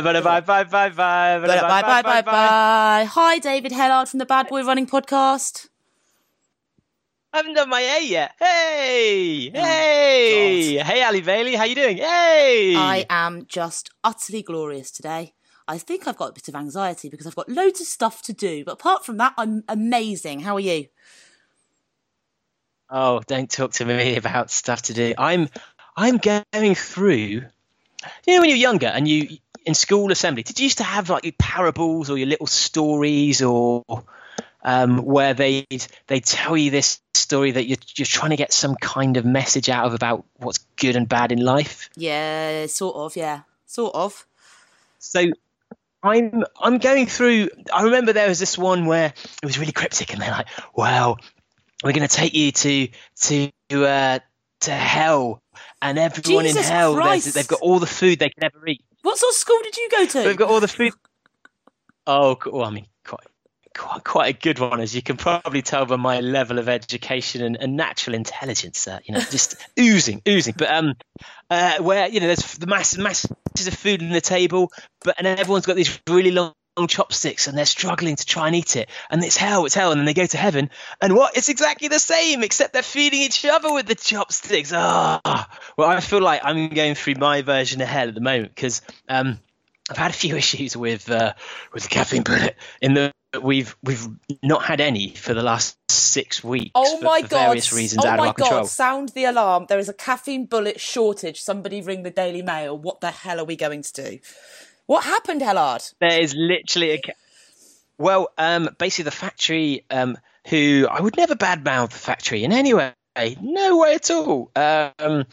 bye bye bye bye bye bye Bye bye. Hi, David Hellard from the Bad Boy Running Podcast. I haven't done my A yet. Hey, hey, hey, Allie Bailey, how you doing? Hey, I am just utterly glorious today. I think I've got a bit of anxiety because I've got loads of stuff to do, but apart from that, I'm amazing. How are you? Oh, don't talk to me about stuff to do. I'm, I'm going through. You know, when you're younger and you in school assembly, did you used to have like your parables or your little stories or um, where they they tell you this story that you're you're trying to get some kind of message out of about what's good and bad in life? Yeah, sort of. Yeah, sort of. So I'm I'm going through. I remember there was this one where it was really cryptic, and they're like, "Well, we're going to take you to to uh, to hell, and everyone Jesus in hell, they've got all the food they can ever eat. What sort of school did you go to? We've got all the food. Oh, well, I mean, quite." Quite, quite a good one, as you can probably tell by my level of education and, and natural intelligence. Uh, you know, just oozing, oozing. But um, uh, where you know there's the massive, masses of food on the table, but and everyone's got these really long, chopsticks, and they're struggling to try and eat it, and it's hell, it's hell, and then they go to heaven, and what? It's exactly the same, except they're feeding each other with the chopsticks. Ah, well, I feel like I'm going through my version of hell at the moment because um, I've had a few issues with uh, with the caffeine bullet in the we've we've not had any for the last six weeks. Oh for, my for god! Various reasons oh out my of our god! control. Sound the alarm! There is a caffeine bullet shortage. Somebody ring the Daily Mail. What the hell are we going to do? What happened, Hellard? There is literally a. Well, um, basically the factory, um, who I would never badmouth the factory in any way. No way at all. Um,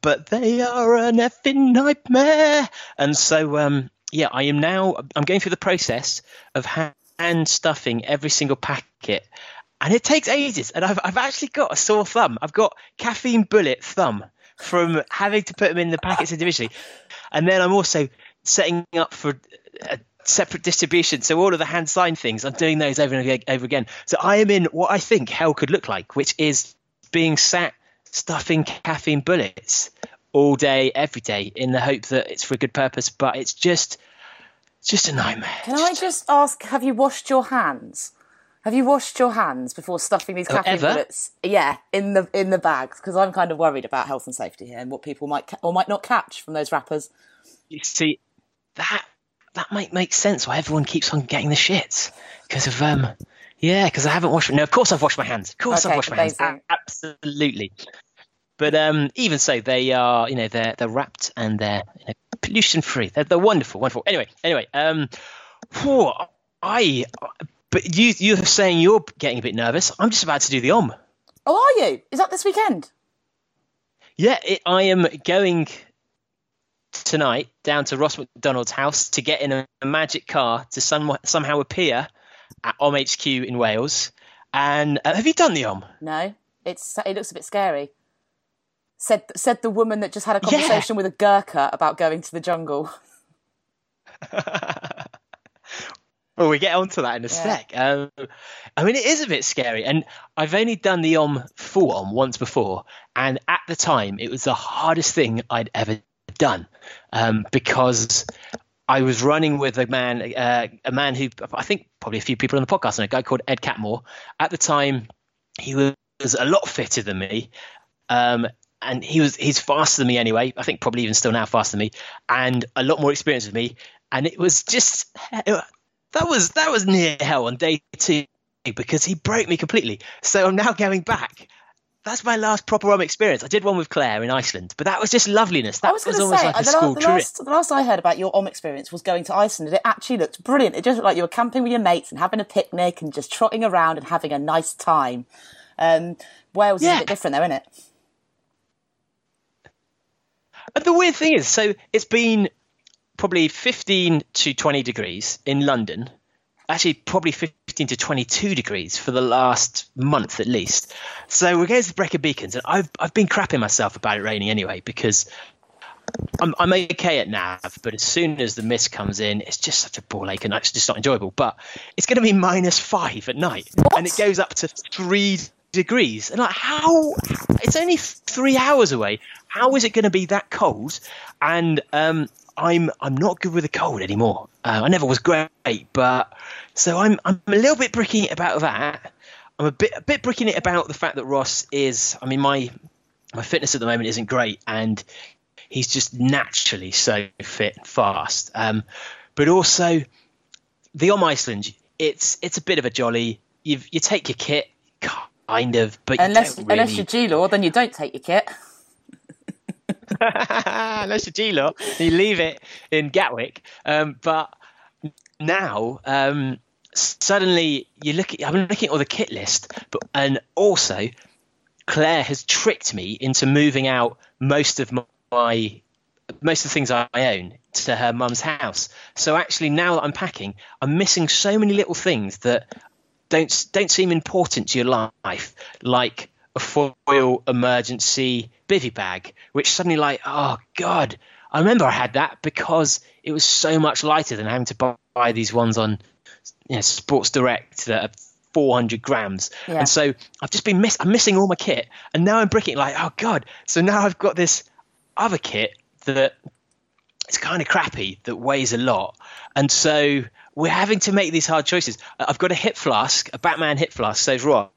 but they are an effing nightmare. And so, um, yeah, I am now. I'm going through the process of hand stuffing every single packet, and it takes ages. And I've I've actually got a sore thumb. I've got caffeine bullet thumb from having to put them in the packets individually, and then I'm also setting up for a separate distribution. So all of the hand sign things, I'm doing those over and over again. So I am in what I think hell could look like, which is being sat stuffing caffeine bullets all day, every day, in the hope that it's for a good purpose. But it's just, just a nightmare. Can I just ask? Have you washed your hands? Have you washed your hands before stuffing these Oh, caffeine ever? bullets? Yeah, in the in the bags because I'm kind of worried about health and safety here and what people might ca- or might not catch from those wrappers. You see, that that might make sense why everyone keeps on getting the shits because of um. Yeah, because I haven't washed. No, of course I've washed my hands. Of course Okay, I've washed my hands. absolutely. But um, even so, they are you know they're they're wrapped and they're you know, pollution free. They're, they're wonderful, wonderful. Anyway, anyway, um, whew, I. But you you're saying you're getting a bit nervous. I'm just about to do the om. Oh, are you? Is that this weekend? Yeah, it, I am going tonight down to Ross McDonald's house to get in a, a magic car to some, somehow appear at Om HQ in Wales. And uh, have you done the Om? No, it's it looks a bit scary. Said said the woman that just had a conversation with a Gurkha about going to the jungle. Well, we get onto that in a sec. Um, I mean, it is a bit scary, and I've only done the Om full Om once before, and at the time, it was the hardest thing I'd ever done um, because I was running with a man, uh, a man who I think probably a few people on the podcast know, a guy called Ed Catmur. At the time, he was a lot fitter than me. Um, and he was he's faster than me anyway. I think probably even still now faster than me, and a lot more experience with me. And it was just that was that was near hell on day two because he broke me completely. So I'm now going back. That's my last proper rum experience. I did one with Claire in Iceland, but that was just loveliness. That I was to almost say like a school the trip. last the last I heard about your Om experience was going to Iceland, and it actually looked brilliant. It just looked like you were camping with your mates and having a picnic and just trotting around and having a nice time. Um, Wales is a bit different, though, isn't it? And the weird thing is, so it's been probably 15 to 20 degrees in London. Actually, probably 15 to 22 degrees for the last month at least. So we're going to the Brecon Beacons, and I've I've been crapping myself about it raining anyway because I'm, I'm okay at nav, but as soon as the mist comes in, it's just such a ball ache and it's just not enjoyable. But it's going to be minus five at night, What? and it goes up to three degrees. And like, how? It's only three hours away. How is it going to be that cold? And um, I'm I'm not good with the cold anymore. Uh, I never was great, but so I'm I'm a little bit bricking it about that. I'm a bit a bit bricking it about the fact that Ross is. I mean, my my fitness at the moment isn't great, and he's just naturally so fit and fast. Um, but also, the Om Iceland, it's it's a bit of a jolly. You you take your kit, kind of, but you Unless don't really. unless you're G Law, then you don't take your kit. Unless you're G-Lot, you leave it in Gatwick. Um, but now, um, suddenly you look at. I'm looking at all the kit list, but and also Claire has tricked me into moving out most of my most of the things I own to her mum's house. So actually, now that I'm packing, I'm missing so many little things that don't don't seem important to your life, like a foil emergency bivy bag, which suddenly like, oh god, I remember I had that because it was so much lighter than having to buy, buy these ones on you know, Sports Direct that are 400 grams. Yeah. And so I've just been miss I'm missing all my kit, and now I'm bricking like, oh god. So now I've got this other kit that it's kind of crappy that weighs a lot, and so we're having to make these hard choices. I've got a hip flask, a Batman hip flask, says Ross.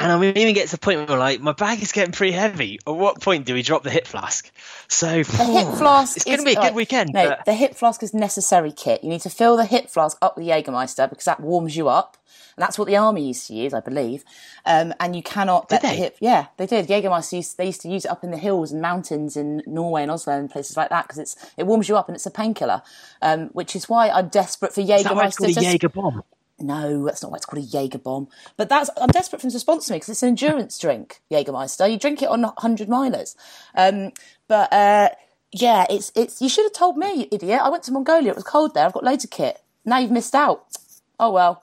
And I'm even get to the point where like my bag is getting pretty heavy. At what point do we drop the hip flask? So The hip flask. It's going to be a good right, weekend. No, but- the hip flask is necessary kit. You need to fill the hip flask up with Jägermeister because that warms you up. And that's what the army used to use, I believe. Um, and you cannot let Did the they? hip. Yeah, they did. Jägermeister used, they used to use it up in the hills and mountains in Norway and Oslo and places like that because it's it warms you up and it's a painkiller. Um, which is why I'm desperate for Jägermeister. Is that why it's called a Jaeger bomb? No, that's not why it's called a Jaeger bomb. But that's I'm desperate for them to sponsor me because it's an endurance drink, Jaegermeister. You drink it on 100 milers. Um, but uh, yeah, it's it's. You should have told me, you idiot. I went to Mongolia. It was cold there. I've got loads of kit. Now you've missed out. Oh well.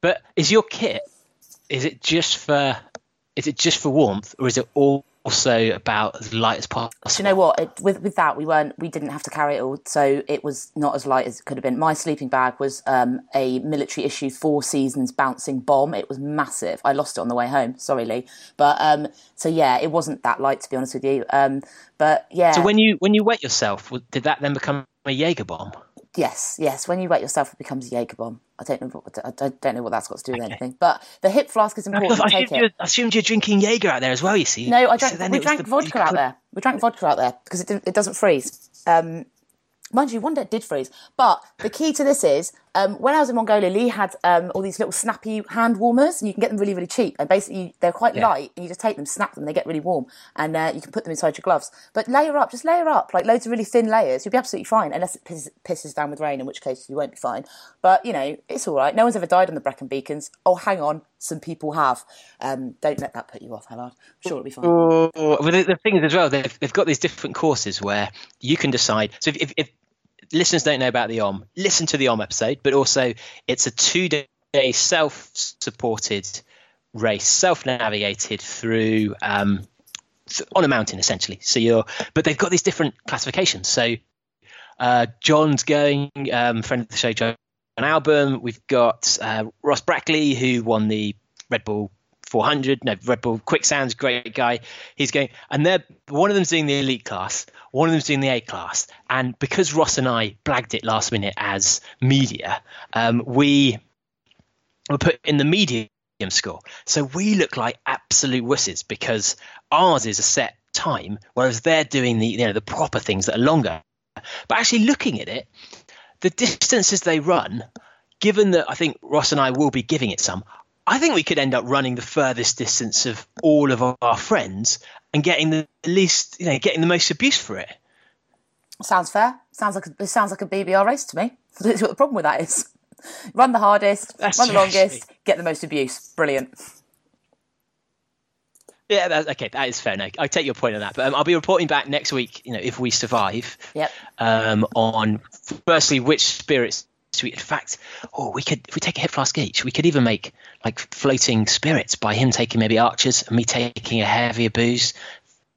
But is your kit? Is it just for? Is it just for warmth, or is it also about as light as possible? Do you know what? It, with with that, we weren't. We didn't have to carry it all, so it was not as light as it could have been. My sleeping bag was um, a military issue Four Seasons bouncing bomb. It was massive. I lost it on the way home. Sorry, Lee. But um, so yeah, it wasn't that light to be honest with you. Um, but yeah. So when you when you wet yourself, did that then become a Jaeger bomb? Yes, yes. When you wet yourself, it becomes a Jaeger bomb. I don't know what I don't, know what that's got to do with anything. But the hip flask is important. I Take assumed, you, it. I assumed you're drinking Jaeger out there as well. You see? No, I So drank. then we drank the- vodka out there. We drank vodka out there because it it doesn't freeze. Um, mind you, one day it did freeze. But the key to this is um, when I was in Mongolia, Lee had um, all these little snappy hand warmers, and you can get them really, really cheap. And basically, they're quite Yeah. light, and you just take them, snap them, they get really warm, and uh, you can put them inside your gloves. But layer up, just layer up, like loads of really thin layers. You'll be absolutely fine, unless it pisses, pisses down with rain, in which case you won't be fine. But you know, it's all right. No one's ever died on the Brecon Beacons. Oh, hang on, some people have. Um, don't let that put you off, Hellard. I'm sure it'll be fine. Well, the, the thing is as well, they've, they've got these different courses where you can decide. So if, if, if listeners don't know about the OM, listen to the OM episode, but also it's a two day self supported race, self navigated through um, on a mountain essentially. So you're, but they've got these different classifications. So uh, John's going, um, friend of the show, John Album. We've got uh, Ross Brackley, who won the Red Bull 400. No, Red Bull Quick Sounds, great guy. He's going, and they're one of them's doing the elite class, one of them's doing the A class. And because Ross and I blagged it last minute as media, um, we were put in the medium score. So we look like absolute wusses because ours is a set time, whereas they're doing the you know the proper things that are longer. But actually looking at it, the distances they run, given that I think Ross and I will be giving it some, I think we could end up running the furthest distance of all of our friends and getting the least, you know, getting the most abuse for it. Sounds fair. Sounds like a, it sounds like a BBR race to me. That's what the problem with that is. Run the hardest, That's run the longest, actually. get the most abuse. Brilliant. Yeah, that's, okay, that is fair. No, I take your point on that. But um, I'll be reporting back next week. You know, if we survive, Yep. um, on firstly which spirits. We, in fact, oh, we could if we take a hip flask each, we could even make like floating spirits by him taking maybe archers and me taking a heavier booze,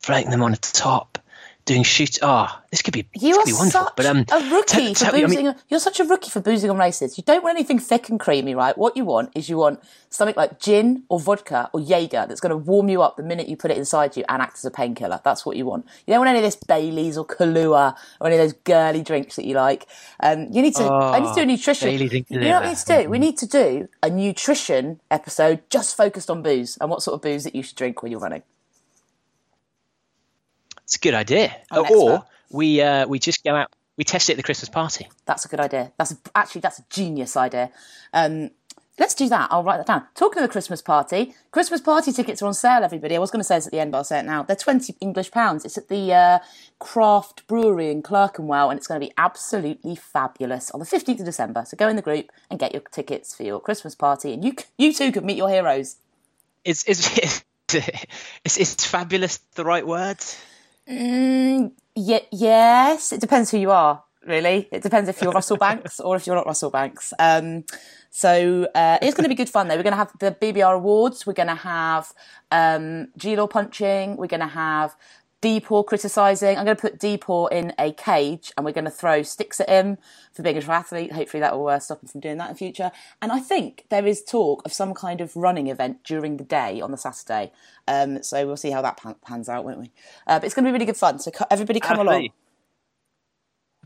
floating them on the top, doing shoot. Oh, this could be You this are could be wonderful. such but um, a rookie tell- for me- I boozing. mean, you're such a rookie for boozing on races. You don't want anything thick and creamy, right? What you want is you want something like gin or vodka or Jaeger that's going to warm you up the minute you put it inside you and act as a painkiller. That's what you want. You don't want any of this Bailey's or Kahlua or any of those girly drinks that you like. Um, you need to. I need to do a nutrition. Oh, Baileys and you know what we need to do? We need to do a nutrition episode just focused on booze and what sort of booze that you should drink when you're running. It's a good idea. I'm an or we uh, we just go out, we test it at the Christmas party. That's a good idea. That's a, actually that's a genius idea. Um, let's do that. I'll write that down. Talking of the Christmas party, Christmas party tickets are on sale. Everybody, I was going to say this at the end, but I'll say it now. They're twenty English pounds. It's at the uh, Craft Brewery in Clerkenwell, and it's going to be absolutely fabulous on the fifteenth of December. So go in the group and get your tickets for your Christmas party, and you you too could meet your heroes. It's it's it's, it's fabulous. The right word. Ye- yes, it depends who you are. Really, it depends if you're Russell Banks or if you're not Russell Banks. Um, so uh, it's going to be good fun though. We're going to have the BBR awards. We're going to have um, G-Law punching. We're going to have Deepaw criticising. I'm going to put Deepaw in a cage and we're going to throw sticks at him for being a triathlete. Hopefully that will uh, stop him from doing that in future. And I think there is talk of some kind of running event during the day on the Saturday. Um, so we'll see how that pan- pans out, won't we? Uh, but it's going to be really good fun. So co- everybody come along.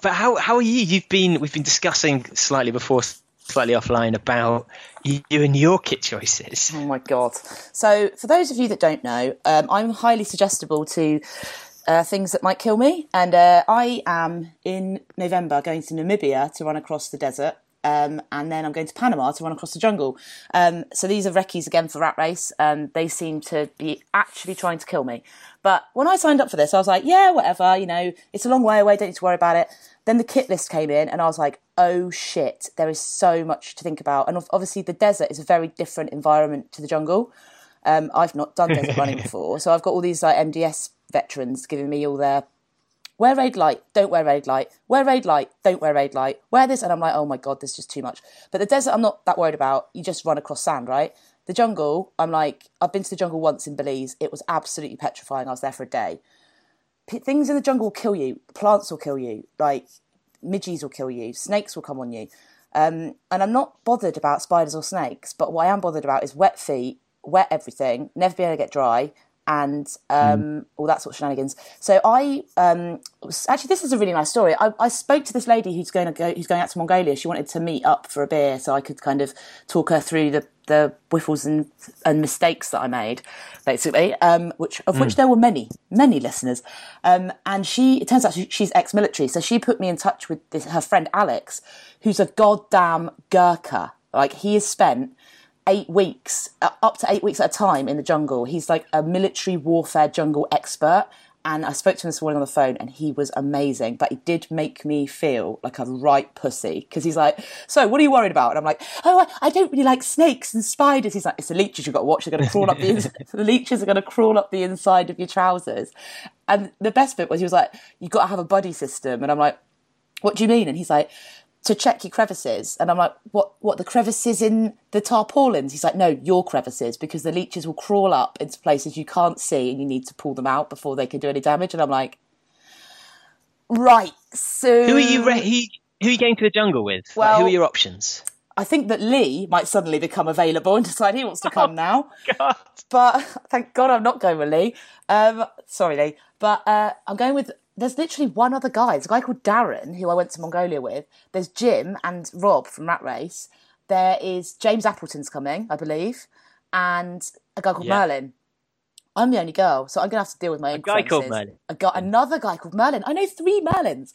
But how how are you? You've been we've been discussing slightly before, slightly offline about you, and your kit choices. Oh my god! So, for those of you that don't know, um, I'm highly suggestible to uh, things that might kill me, and uh, I am in November going to Namibia to run across the desert. Um, and then I'm going to Panama to run across the jungle. Um, so these are recce's again for Rat Race. Um, they seem to be actually trying to kill me. But when I signed up for this, I was like, yeah, whatever, you know, it's a long way away, don't need to worry about it. Then the kit list came in, and I was like, oh shit, there is so much to think about. And obviously, the desert is a very different environment to the jungle. Um, I've not done desert running before, so I've got all these like MDS veterans giving me all their wear Raidlight, don't wear Raidlight, wear Raidlight, don't wear Raidlight, wear this, and I'm like, oh my god, this is just too much. But the desert, I'm not that worried about. You just run across sand, right? The jungle, I'm like, I've been to the jungle once in Belize. It was absolutely petrifying. I was there for a day. P- things in the jungle will kill you. Plants will kill you. Like midges will kill you. Snakes will come on you. Um, and I'm not bothered about spiders or snakes, but what I am bothered about is wet feet, wet everything, never being able to get dry, and um, all that sort of shenanigans. So I um, was, actually, this is a really nice story. I, I spoke to this lady who's going to go, who's going out to Mongolia. She wanted to meet up for a beer, so I could kind of talk her through the the whiffles and and mistakes that I made, basically. Um, which of which there were many, many listeners. Um, and she, it turns out she, she's ex-military, so she put me in touch with this, her friend Alex, who's a goddamn Gurkha. Like he has spent eight weeks, uh, up to eight weeks at a time in the jungle. He's like a military warfare jungle expert. And I spoke to him this morning on the phone, and he was amazing. But he did make me feel like a right pussy because he's like, "So, what are you worried about?" And I'm like, "Oh, I, I don't really like snakes and spiders." He's like, "It's the leeches you've got to watch. They're going to crawl up the ins- the leeches are going to crawl up the inside of your trousers." And the best bit was he was like, "You've got to have a buddy system," and I'm like, what do you mean? And he's like, to check your crevices. And I'm like, what, what, the crevices in the tarpaulins? He's like, no, your crevices, because the leeches will crawl up into places you can't see and you need to pull them out before they can do any damage. And I'm like, right, so. Who are you? Re- who, who are you going to the jungle with? Like, who are your options? I think that Lee might suddenly become available and decide he wants to come now. God. But thank God I'm not going with Lee. Um, sorry, Lee. But uh, I'm going with. There's literally one other guy. There's a guy called Darren who I went to Mongolia with. There's Jim and Rob from Rat Race. There is James Appleton's coming, I believe, and a guy called Yeah. Merlin. I'm the only girl, so I'm going to have to deal with my own. A guy called. Merlin. A guy, another guy called Merlin. I know three Merlins.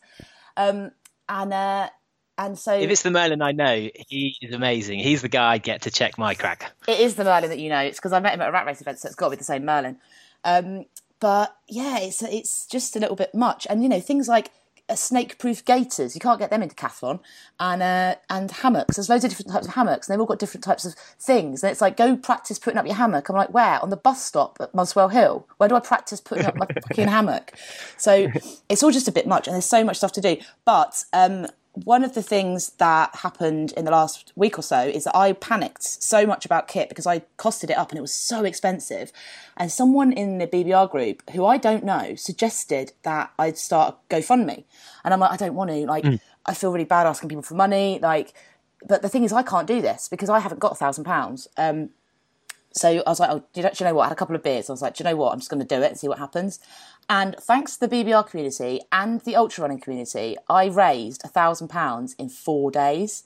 Um, and uh, and so If it's the Merlin I know, he is amazing. He's the guy I get to check my crack. It is the Merlin that you know. It's because I met him at a rat race event, so it's got to be the same Merlin. Um, but yeah, it's it's just a little bit much. And you know, things like uh, snake-proof gaiters. You can't get them in Decathlon, and uh, and hammocks. There's loads of different types of hammocks, and they've all got different types of things. And it's like, go practice putting up your hammock. I'm like, where? On the bus stop at Muswell Hill. Where do I practice putting up my fucking hammock? So it's all just a bit much, and there's so much stuff to do. But um, one of the things that happened in the last week or so is that I panicked so much about kit because I costed it up and it was so expensive. And someone in the BBR group, who I don't know, suggested that I'd start a GoFundMe. And I'm like, I don't want to. Like, mm. I feel really bad asking people for money. Like, but the thing is, I can't do this because I haven't got a thousand pounds. Um, so I was like, oh, you, do you know what? I had a couple of beers. I was like, do you know what? I'm just going to do it and see what happens. And thanks to the BBR community and the ultra running community, I raised a thousand pounds in four days.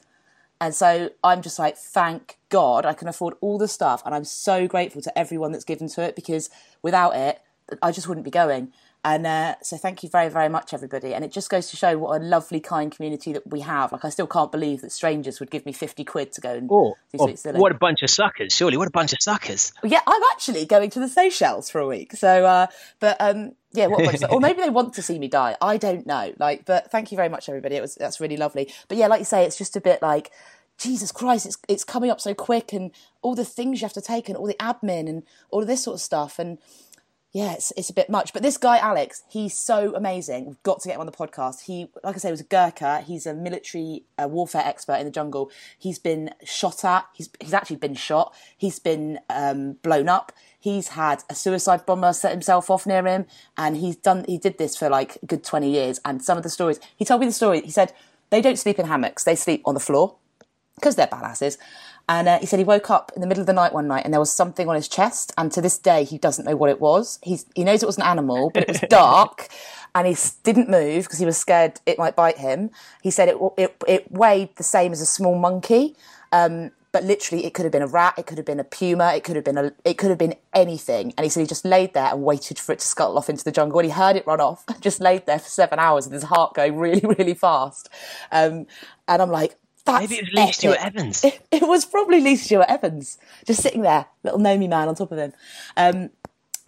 And so I'm just like, thank God I can afford all the stuff. And I'm so grateful to everyone that's given to it because without it, I just wouldn't be going. And uh, so thank you very, very much, everybody. And it just goes to show what a lovely, kind community that we have. Like, I still can't believe that strangers would give me 50 quid to go and oh, oh, What a bunch of suckers, surely. What a bunch of suckers. Yeah, I'm actually going to the Seychelles for a week. So, uh, but um, yeah, what or maybe they want to see me die. I don't know. Like, but thank you very much, everybody. It was, that's really lovely. But yeah, like you say, it's just a bit like, Jesus Christ, it's, it's coming up so quick and all the things you have to take and all the admin and all of this sort of stuff. And, yeah, it's, it's a bit much. But this guy, Alex, he's so amazing. We've got to get him on the podcast. He, like I say, was a Gurkha. He's a military uh, warfare expert in the jungle. He's been shot at. He's, he's actually been shot. He's been um, blown up. He's had a suicide bomber set himself off near him. And he's done, he did this for like a good 20 years. And some of the stories, he told me the story. He said, they don't sleep in hammocks. They sleep on the floor because they're badasses. And uh, he said he woke up in the middle of the night one night and there was something on his chest. And to this day, he doesn't know what it was. He's, he knows it was an animal, but it was dark and he didn't move because he was scared it might bite him. He said it, it, it weighed the same as a small monkey. Um, but literally it could have been a rat, it could have been a puma, it could have been a, it could have been anything. And he said he just laid there and waited for it to scuttle off into the jungle. And he heard it run off, just laid there for seven hours with his heart going really, really fast. Um, and I'm like, that's Maybe it was Lee. Stewart Evans. It, it, was probably Lee Stewart Evans, just sitting there, little Nomi man on top of him. Um,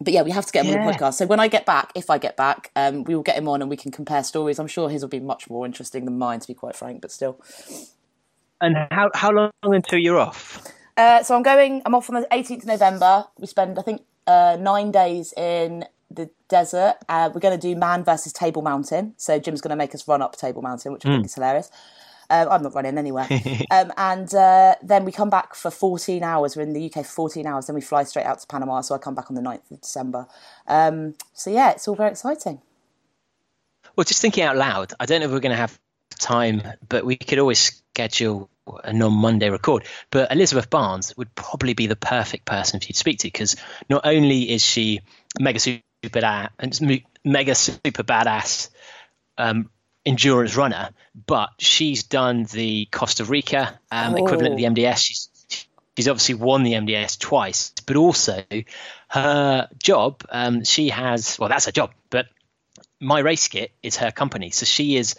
but yeah, we have to get him yeah. on the podcast. So when I get back, if I get back, um, we will get him on and we can compare stories. I'm sure his will be much more interesting than mine, to be quite frank, but still. And how how long until you're off? Uh, so I'm going. I'm off on the 18th of November. We spend, I think, uh, nine days in the desert. Uh, we're going to do man versus Table Mountain. So Jim's going to make us run up Table Mountain, which I think mm. is hilarious. Um, I'm not running anywhere. um, and uh, then we come back for 14 hours. We're in the UK for 14 hours. Then we fly straight out to Panama. So I come back on the 9th of December. Um, so yeah, it's all very exciting. Well, just thinking out loud, I don't know if we're going to have time, but we could always schedule a non-Monday record. But Elizabeth Barnes would probably be the perfect person for you to speak to because not only is she mega super mega super badass um, endurance runner, but she's done the Costa Rica um, oh. equivalent of the MDS. She's she's obviously won the MDS twice, but also her job, um, she has well, that's her job, but my race kit is her company, so she is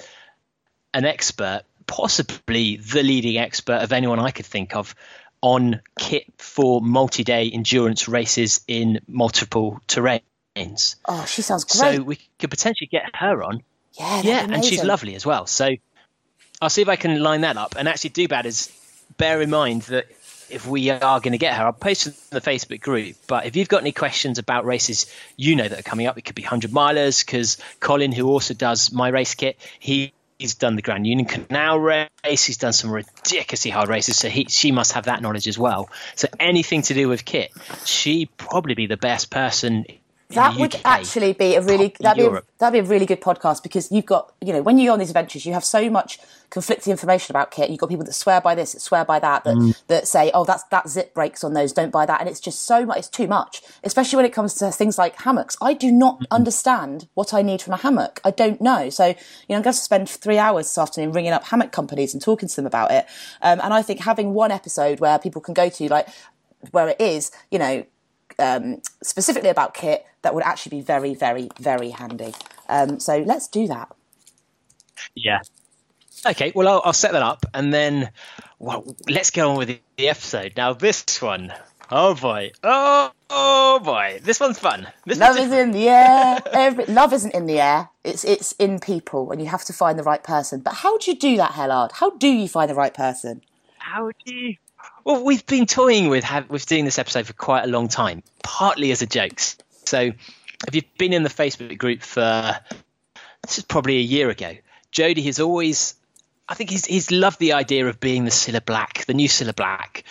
an expert, possibly the leading expert of anyone I could think of on kit for multi-day endurance races in multiple terrains. Oh, she sounds great. So we could potentially get her on yeah, yeah, and she's lovely as well. So I'll see if I can line that up. And actually, do bad is bear in mind that if we are going to get her, I'll post it in the Facebook group. But if you've got any questions about races you know that are coming up, it could be 100 milers, because Colin, who also does my race kit, he he's done the Grand Union Canal race. He's done some ridiculously hard races, so he, she must have that knowledge as well. So anything to do with kit, she'd probably be the best person that would actually be a really that'd be a, that'd be a really good podcast because you've got you know when you go on these adventures you have so much conflicting information about kit. You've got people that swear by this that swear by that that, mm. that say oh that's that zip breaks on those don't buy that. And it's just so much it's too much especially when it comes to things like hammocks. I do not mm-hmm. understand what I need from a hammock. I don't know. So you know I'm going to spend three hours this afternoon ringing up hammock companies and talking to them about it. Um, and I think having one episode where people can go to like where it is you know um, specifically about kit that would actually be very, very, very handy. Um, so let's do that. Yeah. Okay, well, I'll, I'll, set that up and then well, let's get on with the, the episode. Now, this one, oh boy, oh, Oh boy, this one's fun. This Love one's is in the air. Every, love isn't in the air. It's it's in people, and you have to find the right person. But how do you do that, Hellard? How do you find the right person? How do you? Well, we've been toying with have, with doing this episode for quite a long time, partly as a joke. So, if you've been in the Facebook group for this is probably a year ago, Jody has always, I think he's he's loved the idea of being the Cilla Black, the new Cilla Black,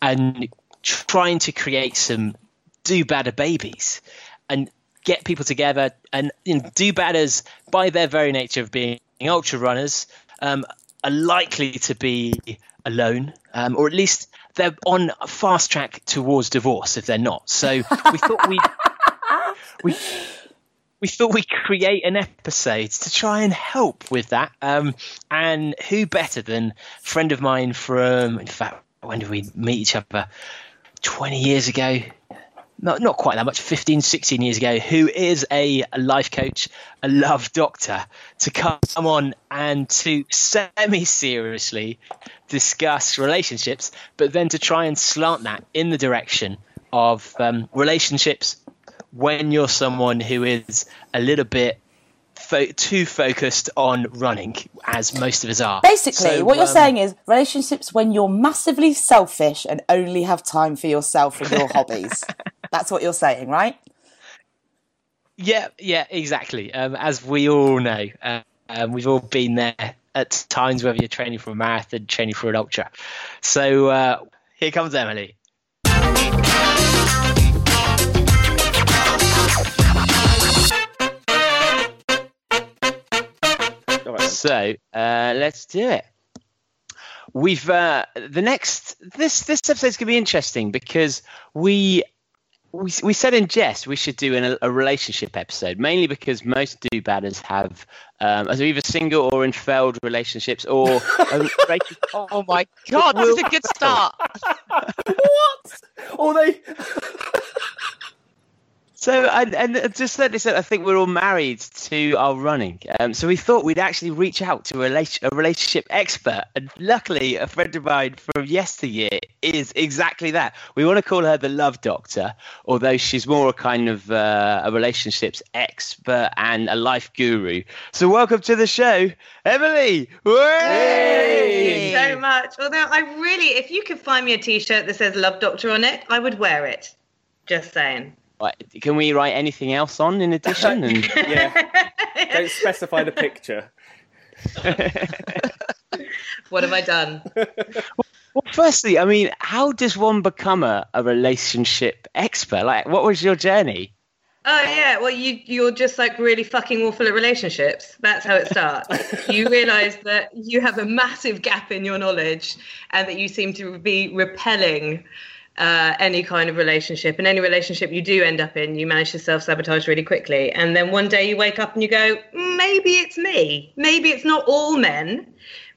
and trying to create some do badder babies and get people together and you know, do badders by their very nature of being ultra runners um, are likely to be alone um, or at least they're on a fast track towards divorce if they're not. So we thought we we we thought we'd create an episode to try and help with that. Um, and who better than a friend of mine from in fact when did we meet each other? 20 years ago not, not quite that much 15 16 years ago who is a life coach a love doctor to come on and to semi seriously discuss relationships but then to try and slant that in the direction of um, relationships when you're someone who is a little bit fo- too focused on running as most of us are Basically, So, what you're um, saying is relationships when you're massively selfish and only have time for yourself and your hobbies. That's what you're saying, right? Yeah, yeah, exactly. Um, as we all know, uh, um, we've all been there at times, whether you're training for a marathon, training for an ultra. So uh, here comes Emily. So uh, let's do it. We've uh, the next this this episode's gonna be interesting because we we, we said in jest we should do an, a relationship episode mainly because most do badders have um, as either single or in failed relationships or um, Oh my god, this is a good start. what? Or they? So, and, and just like this, I think we're all married to our running. Um, so we thought we'd actually reach out to a, a relationship expert. And luckily, a friend of mine from yesteryear is exactly that. We want to call her the love doctor, although she's more a kind of uh, a relationships expert and a life guru. So welcome to the show, Emily. Hey. Thank you so much. Although I really, if you could find me a T-shirt that says "Love Doctor" on it, I would wear it. Just saying. Right, Can we write anything else on in addition? And Yeah. Don't specify the picture. What have I done? Well, firstly, I mean, how does one become a, a relationship expert? Like, what was your journey? Oh yeah, well you you're just like really fucking awful at relationships. That's how it starts. you realise that you have a massive gap in your knowledge, and that you seem to be repelling uh, any kind of relationship. And any relationship you do end up in, you manage to self sabotage really quickly. And then one day you wake up and you go, "Mm, maybe it's me. Maybe it's not all men.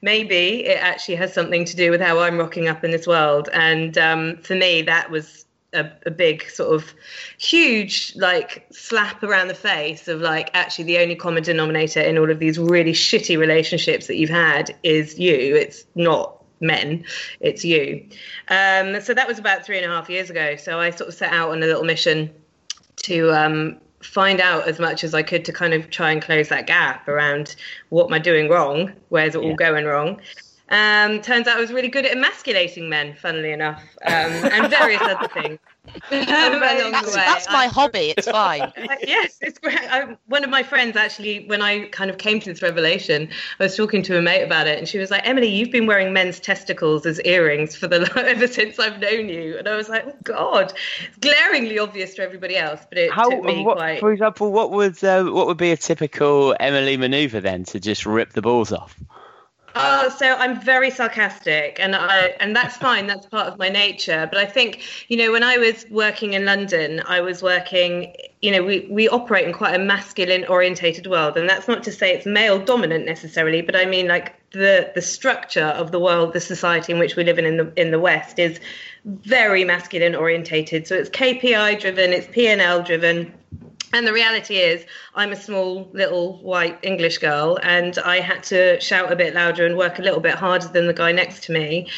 Maybe it actually has something to do with how I'm rocking up in this world. And um, for me, that was a, a big sort of huge like slap around the face of like actually the only common denominator in all of these really shitty relationships that you've had is you it's not men it's you um, so that was about three and a half years ago so i sort of set out on a little mission to um, find out as much as I could to kind of try and close that gap around what am I doing wrong, where's it all going wrong. Um, turns out I was really good at emasculating men, funnily enough, um, and various other things. Along That's, that's my hobby. It's fine. Yes, it's great. I, one of my friends actually, when I kind of came to this revelation, I was talking to a mate about it, and she was like, "Emily, you've been wearing men's testicles as earrings for the ever since I've known you." And I was like, oh, "God, it's glaringly obvious to everybody else, but it How, took me what, quite." for example, what would uh, what would be a typical Emily maneuver then to just rip the balls off? Oh, so I'm very sarcastic, and I and that's fine. That's part of my nature. But I think you know, when I was working in London, I was working. You know, we we operate in quite a masculine orientated world, and that's not to say it's male dominant necessarily, but I mean like the the structure of the world, the society in which we live in in the in the West is very masculine orientated. So it's KPI driven, it's P and L driven And the reality is, I'm a small little white English girl, and I had to shout a bit louder and work a little bit harder than the guy next to me,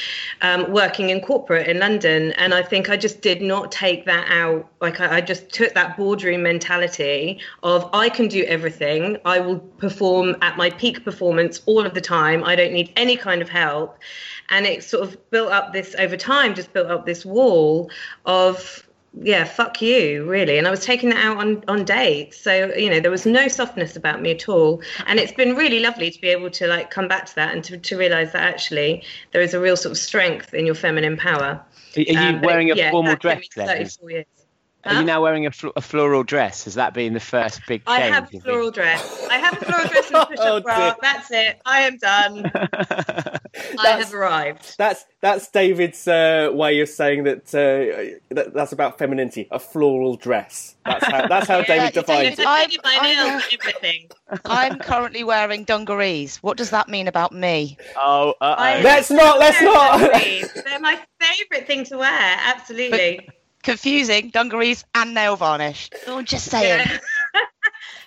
um, working in corporate in London. And I think I just did not take that out. Like, I, I just took that boardroom mentality of I can do everything, I will perform at my peak performance all of the time, I don't need any kind of help. And it sort of built up this over time, just built up this wall of yeah, fuck you, really. And I was taking that out on, on dates. So, you know, there was no softness about me at all. And it's been really lovely to be able to like come back to that and to, to realize that actually there is a real sort of strength in your feminine power. Are you Um, wearing a yeah, formal dress then? 34 years. Are you now wearing a, fl- a floral dress? Has that been the first big change? I have a floral dress. I have a floral dress and a push-up Oh, bra. dear. That's it. I am done. I have arrived. That's that's David's uh, way of saying that, uh, that that's about femininity. A floral dress. That's how that's how David defines it. I'm- my I'm- nails, everything. I'm currently wearing dungarees. What does that mean about me? Oh, uh I- Let's not. Let's not. They're my favourite thing to wear. Absolutely. Confusing dungarees and nail varnish. Oh, just saying. Yeah.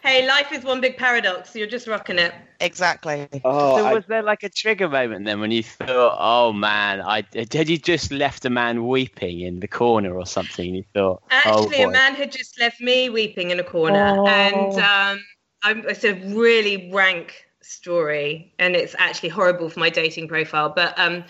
Hey, life is one big paradox. You're just rocking it. Exactly. Oh, so I- was there like a trigger moment then when you thought, "Oh man, I had you just left a man weeping in the corner or something?" And you thought, "Oh Actually, boy." a man had just left me weeping in a corner, and um, I'm, it's a really rank story, and it's actually horrible for my dating profile. But um,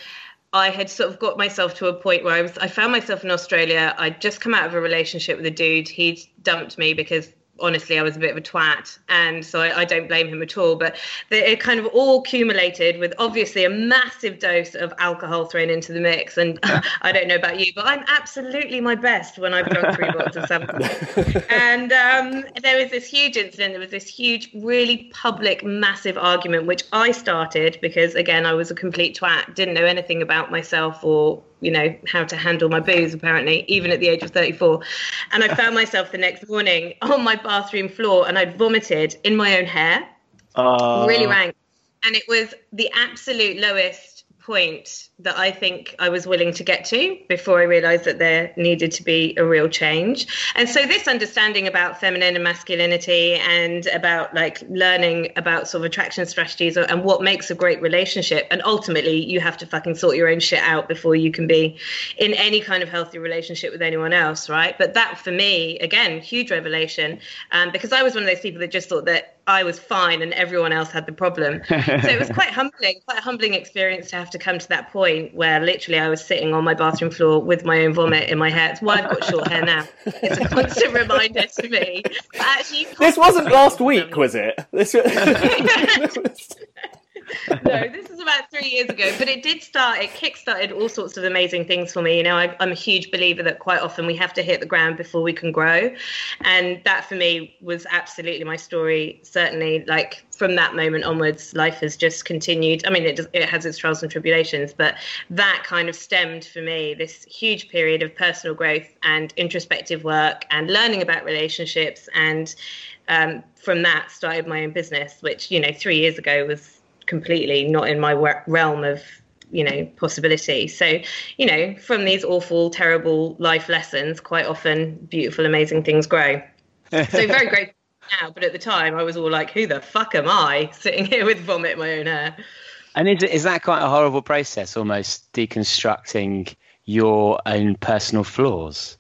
I had sort of got myself to a point where I was, I found myself in Australia. I'd just come out of a relationship with a dude. He'd dumped me because honestly, I was a bit of a twat, and so I, I don't blame him at all. But the, it kind of all accumulated with obviously a massive dose of alcohol thrown into the mix. And I don't know about you, but I'm absolutely my best when I've drunk three bottles of Sambuca. and um, there was this huge incident. There was this huge, really public, massive argument, which I started because, again, I was a complete twat, didn't know anything about myself or you know how to handle my booze apparently even at the age of 34 and i found myself the next morning on my bathroom floor and i'd vomited in my own hair. Oh. really rank. And it was the absolute lowest point that I think I was willing to get to before I realized that there needed to be a real change. And so this understanding about feminine and masculinity and about like learning about sort of attraction strategies and what makes a great relationship and ultimately you have to fucking sort your own shit out before you can be in any kind of healthy relationship with anyone else, right? But that for me again huge revelation um, because I was one of those people that just thought that I was fine and everyone else had the problem. so it was quite humbling, quite a humbling experience to have to come to that point where literally I was sitting on my bathroom floor with my own vomit in my hair. It's why I've got short hair now. It's a constant reminder to me. Actually, This wasn't last week, was it? This no, this is about three years ago, but it did start. It kick-started all sorts of amazing things for me. You know, I, I'm a huge believer that quite often we have to hit the ground before we can grow, and that for me was absolutely my story. Certainly, like from that moment onwards, life has just continued. I mean, it does, it has its trials and tribulations, but that kind of stemmed for me this huge period of personal growth and introspective work and learning about relationships and. Um, from that, started my own business, which you know three years ago was completely not in my realm of you know possibility. So you know from these awful terrible life lessons quite often beautiful amazing things grow. So very grateful now but at the time i was all like who the fuck am i sitting here with vomit in my own hair? And is is that quite a horrible process, almost deconstructing your own personal flaws?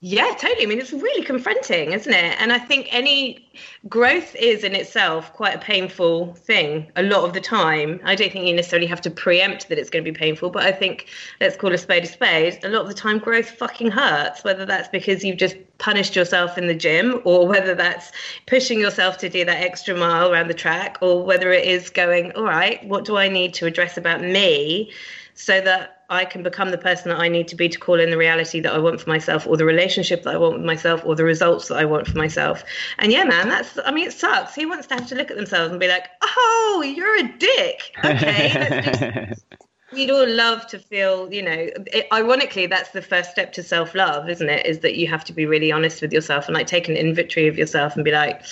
Yeah, totally. I mean, it's really confronting, isn't it? And I think any growth is in itself quite a painful thing a lot of the time. I don't think you necessarily have to preempt that it's going to be painful, but I think let's call a spade a spade. A lot of the time, growth fucking hurts, whether that's because you've just punished yourself in the gym or whether that's pushing yourself to do that extra mile around the track or whether it is going, all right, what do I need to address about me so that I can become the person that I need to be to call in the reality that I want for myself, or the relationship that I want with myself, or the results that I want for myself. And yeah, man, that's, I mean, it sucks. Who wants to have to look at themselves and be like, oh, you're a dick? Okay, we'd all love to feel you know it, ironically that's the first step to self-love isn't it is that you have to be really honest with yourself and like take an inventory of yourself and be like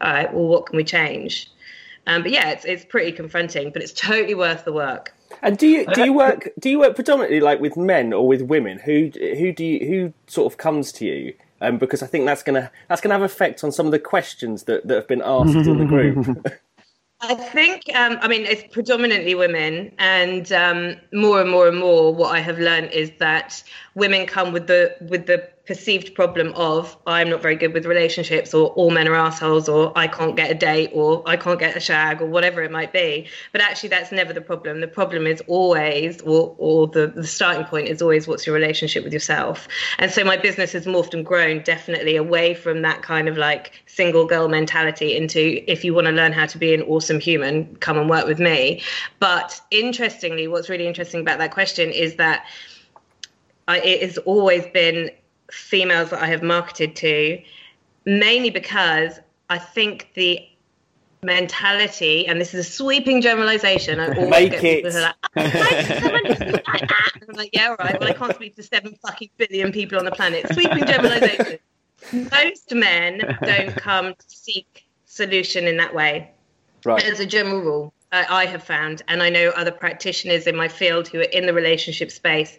all right well what can we change um, but yeah it's, it's pretty confronting but it's totally worth the work And do you do you work do you work predominantly like with men or with women? Who who do you who sort of comes to you um, because I think that's gonna that's gonna have effect on some of the questions that, that have been asked in the group. I think, um, I mean, it's predominantly women, and um, more and more and more, what I have learned is that women come with the with the perceived problem of I'm not very good with relationships, or all men are assholes, or I can't get a date, or I can't get a shag, or whatever it might be. But actually, that's never the problem. The problem is always, or or the, the starting point is always, what's your relationship with yourself. And so my business has morphed and grown definitely away from that kind of like single girl mentality into if you want to learn how to be an awesome human, come and work with me. But interestingly, what's really interesting about that question is that. I, it has always been females that I have marketed to, mainly because I think the mentality, and this is a sweeping generalization. I always Make get people who are like, "Oh, why does someone speak like that?" I'm like, yeah, all right. Well, I can't speak to seven fucking billion people on the planet. Sweeping generalization. Most men don't come to seek solution in that way right. as a general rule uh, i have found and i know other practitioners in my field who are in the relationship space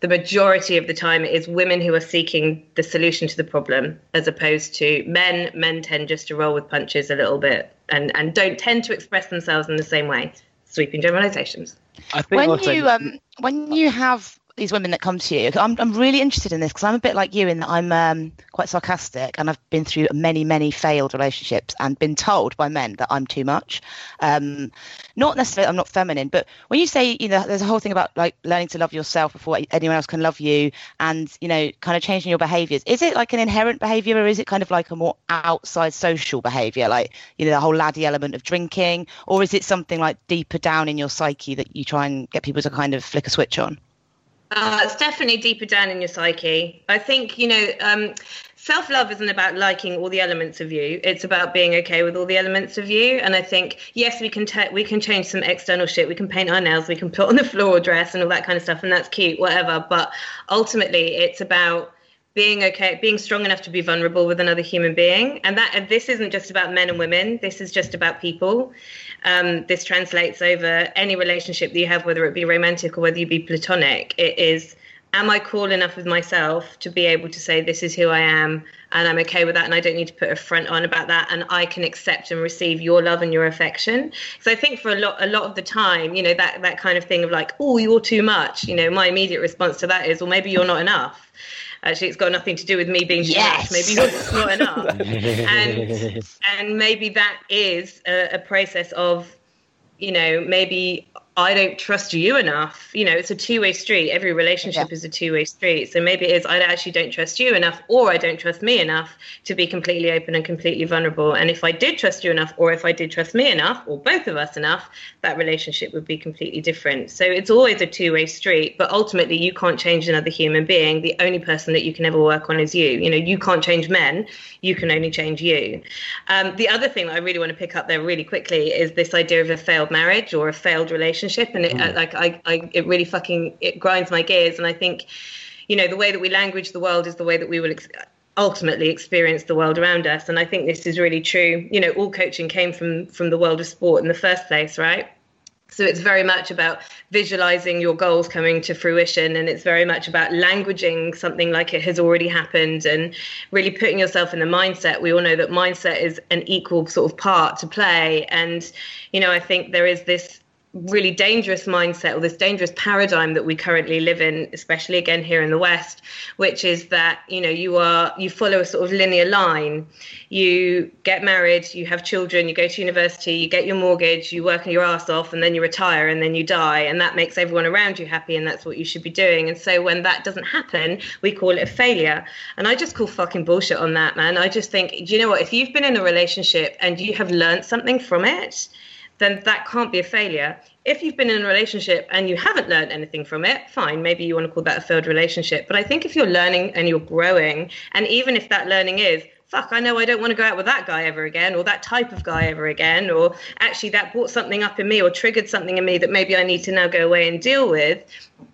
the majority of the time it is women who are seeking the solution to the problem as opposed to men. Men tend just to roll with punches a little bit and and don't tend to express themselves in the same way. Sweeping generalizations. I think when also, you um when you have these women that come to you. I'm, I'm really interested in this because i'm a bit like you in that i'm um, quite sarcastic and i've been through many many failed relationships and been told by men that i'm too much. Um, not necessarily i'm not feminine but when you say you know there's a whole thing about like learning to love yourself before anyone else can love you and you know kind of changing your behaviors is it like an inherent behavior or is it kind of like a more outside social behavior? Like you know the whole laddie element of drinking or is it something like deeper down in your psyche that you try and get people to kind of flick a switch on Uh, it's definitely deeper down in your psyche. I think, you know, um, self love isn't about liking all the elements of you. It's about being okay with all the elements of you. And I think, yes, we can te- we can change some external shit. We can paint our nails. We can put on the floor dress and all that kind of stuff. And that's cute, whatever. But ultimately, it's about being okay, being strong enough to be vulnerable with another human being. And that and this isn't just about men and women. This is just about people. Um, this translates over any relationship that you have, whether it be romantic or whether you be platonic. It is, am I cool enough with myself to be able to say this is who I am, and I'm okay with that, and I don't need to put a front on about that, and I can accept and receive your love and your affection. So I think for a lot, a lot of the time, you know, that that kind of thing of like, oh, you're too much. You know, my immediate response to that is, well, maybe you're not enough. Actually, it's got nothing to do with me being Yes. much. Maybe you're not enough. and and maybe that is a, a process of you know maybe i don't trust you enough. You know it's a two-way street. Every relationship Yeah. is a two-way street. So maybe it is i actually don't trust you enough or i don't trust me enough to be completely open and completely vulnerable. And if i did trust you enough or if i did trust me enough or both of us enough that relationship would be completely different. So it's always a two-way street but ultimately you can't change another human being. The only person that you can ever work on is you. You know you can't change men. You can only change you. Um, the other thing that i really want to pick up there really quickly is this idea of a failed marriage or a failed relationship and it uh, like I, I it really fucking it grinds my gears. And i think you know the way that we language the world is the way that we will ex- ultimately experience the world around us. And i think this is really true. You know all coaching came from from the world of sport in the first place right? So it's very much about visualizing your goals coming to fruition, and it's very much about languaging something like it has already happened, and really putting yourself in the mindset. We all know that mindset is an equal sort of part to play, and you know I think there is this really dangerous mindset or this dangerous paradigm that we currently live in especially again here in the west which is that you know you are you follow a sort of linear line. You get married you have children you go to university you get your mortgage you work your ass off and then you retire and then you die and that makes everyone around you happy and that's what you should be doing. And so when that doesn't happen we call it a failure. And i just call fucking bullshit on that man. I just think do you know what? If you've been in a relationship and you have learned something from it then that can't be a failure. If you've been in a relationship and you haven't learned anything from it, fine, maybe you want to call that a failed relationship. But I think if you're learning and you're growing, and even if that learning is, fuck, I know I don't want to go out with that guy ever again, or that type of guy ever again, or actually that brought something up in me or triggered something in me that maybe I need to now go away and deal with,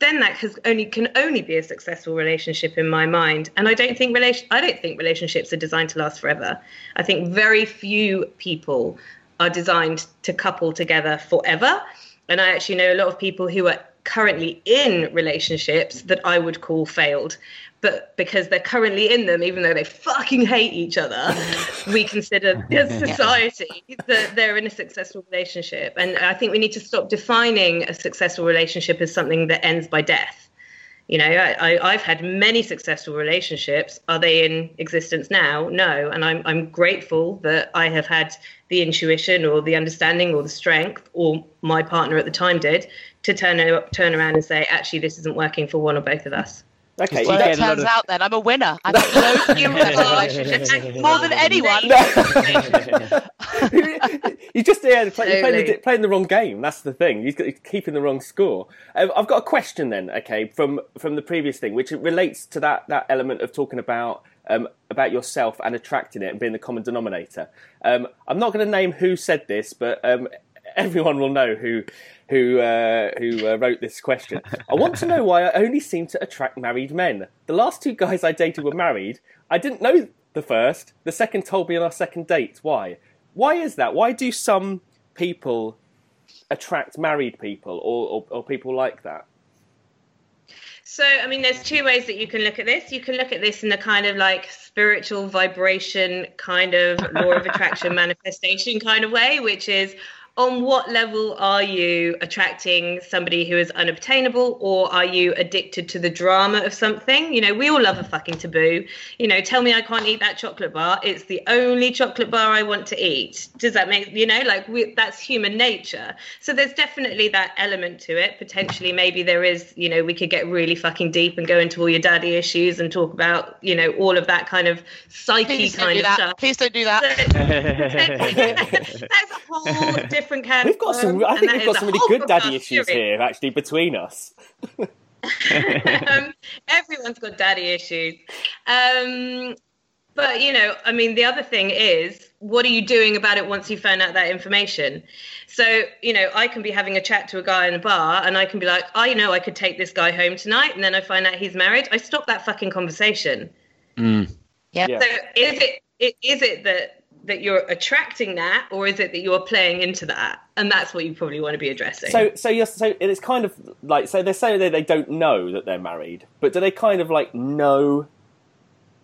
then that has only can only be a successful relationship in my mind. And I don't think relation I don't think relationships are designed to last forever. I think very few people are designed to couple together forever. And I actually know a lot of people who are currently in relationships that I would call failed. But because they're currently in them, even though they fucking hate each other, we consider as society that they're in a successful relationship. And I think we need to stop defining a successful relationship as something that ends by death. You know, I, I, I've had many successful relationships. Are they in existence now? No. And I'm, I'm grateful that I have had the intuition or the understanding or the strength, or my partner at the time did, to turn, turn around and say, actually, this isn't working for one or both of us. Okay. Well, you it get a lot turns of- out then I'm a winner. I've got loads of relationships more than anyone. you just yeah, play, you're playing, the, playing the wrong game. That's the thing. You're keeping the wrong score. Um, I've got a question then. Okay, from from the previous thing, which relates to that that element of talking about um, about yourself and attracting it and being the common denominator. Um, I'm not going to name who said this, but um, everyone will know who who uh, who uh, wrote this question. I want to know why I only seem to attract married men. The last two guys I dated were married. I didn't know the first. The second told me on our second date. Why? Why is that? Why do some people attract married people or, or, or people like that? So, I mean, there's two ways that you can look at this. You can look at this in the kind of like spiritual vibration, kind of law of attraction manifestation kind of way, which is on what level are you attracting somebody who is unobtainable or are you addicted to the drama of something? You know, we all love a fucking taboo. You know, tell me I can't eat that chocolate bar. It's the only chocolate bar I want to eat. Does that make, you know, like we, that's human nature. So there's definitely that element to it. Potentially, maybe there is, you know, we could get really fucking deep and go into all your daddy issues and talk about, you know, all of that kind of psyche Please kind of that. stuff. Please don't do that. That's a whole different can. We've got of some. I think we've got some really good daddy issues series. here, actually, between us. um, everyone's got daddy issues. Um, but you know, I mean, the other thing is, what are you doing about it once you found out that information? So, you know, I can be having a chat to a guy in a bar, and I can be like, I know I could take this guy home tonight, and then I find out he's married. I stop that fucking conversation. Yeah. Yeah. So, is it i- is it that that you're attracting that, or is it that you're playing into that? And that's what you probably want to be addressing. So, so you're so it's kind of like so they're saying that they don't know that they're married, but do they kind of like know?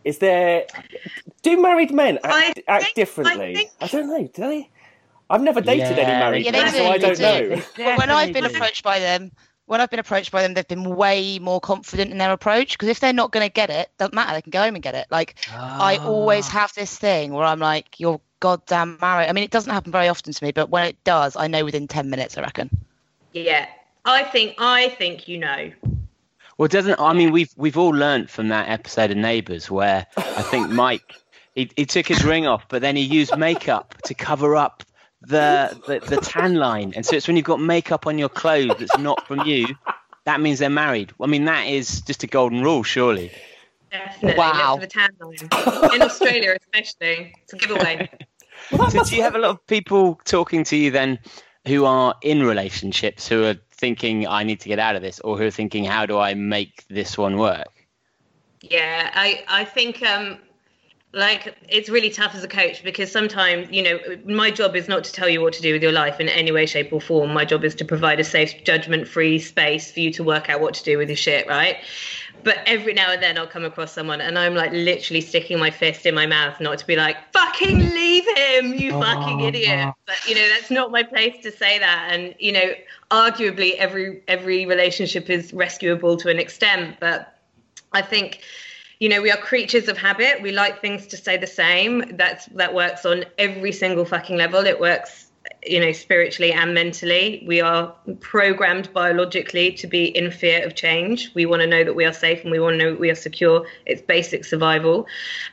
Is there? Do married men I act, act differently? I think- I don't know. Do they? I've never dated Yeah, any married Yeah, men, do. so I don't do. know. But when I've been approached by them, when I've been approached by them, they've been way more confident in their approach. Because if they're not going to get it, doesn't matter. They can go home and get it. Like I always Ah. have this thing where I'm like, "You're goddamn married." I mean, it doesn't happen very often to me, but when it does, I know within ten minutes. I reckon. yeah, I think I think you know. Well, doesn't I mean we've we've all learnt from that episode of Neighbours where I think Mike he, he took his ring off, but then he used makeup to cover up the, the the tan line, and so it's when you've got makeup on your clothes that's not from you, that means they're married. I mean that is just a golden rule, surely. Definitely. Wow. The tan line. In Australia, especially. It's a giveaway. So do you have a lot of people talking to you then who are in relationships who are thinking I need to get out of this, or who are thinking how do I make this one work? Yeah, I, I think um, like it's really tough as a coach because sometimes, you know, my job is not to tell you what to do with your life in any way, shape, or form. My job is to provide a safe, judgment free space for you to work out what to do with your shit, right? But every now and then I'll come across someone and I'm like literally sticking my fist in my mouth, not to be like, fucking leave him, you oh, fucking idiot. But you know, that's not my place to say that. And, you know, arguably every every relationship is rescuable to an extent, but I think you know we are creatures of habit. We like things to stay the same. That's that works on every single fucking level. It works you know spiritually and mentally. We are programmed biologically to be in fear of change. We want to know that we are safe and we want to know we are secure. It's basic survival.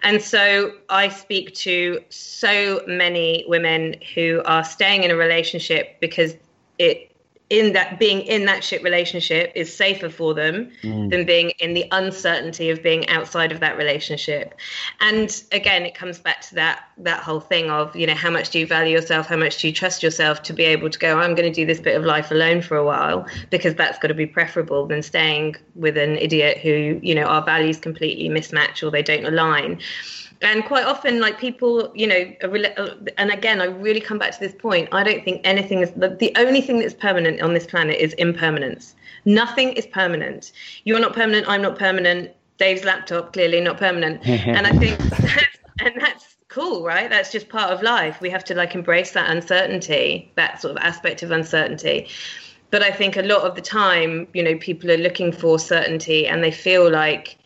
And so i speak to so many women who are staying in a relationship because it in that being in that shit relationship is safer for them mm. than being in the uncertainty of being outside of that relationship. And again it comes back to that that whole thing of you know how much do you value yourself? How much do you trust yourself to be able to go i'm going to do this bit of life alone for a while because that's got to be preferable than staying with an idiot who you know our values completely mismatch or they don't align and quite often like people you know uh, and again i really come back to this point i don't think anything is the, the only thing that's permanent on this planet is impermanence. Nothing is permanent. You're not permanent i'm not permanent dave's laptop clearly not permanent. And i think that's, and that's cool right? That's just part of life. We have to like embrace that uncertainty that sort of aspect of uncertainty. But i think a lot of the time you know people are looking for certainty and they feel like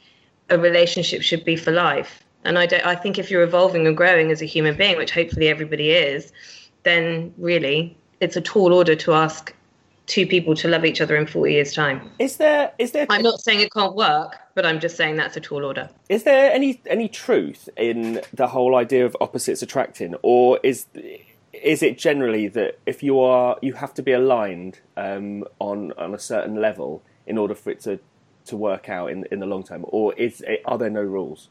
a relationship should be for life and I don't. I think if you're evolving and growing as a human being, which hopefully everybody is, then really it's a tall order to ask two people to love each other in 40 years' time. Is there is there I'm not saying it can't work, but I'm just saying that's a tall order. is there any any truth in the whole idea of opposites attracting, or is is it generally that if you are you have to be aligned um, on on a certain level in order for it to to work out in in the long term, or is are there no rules?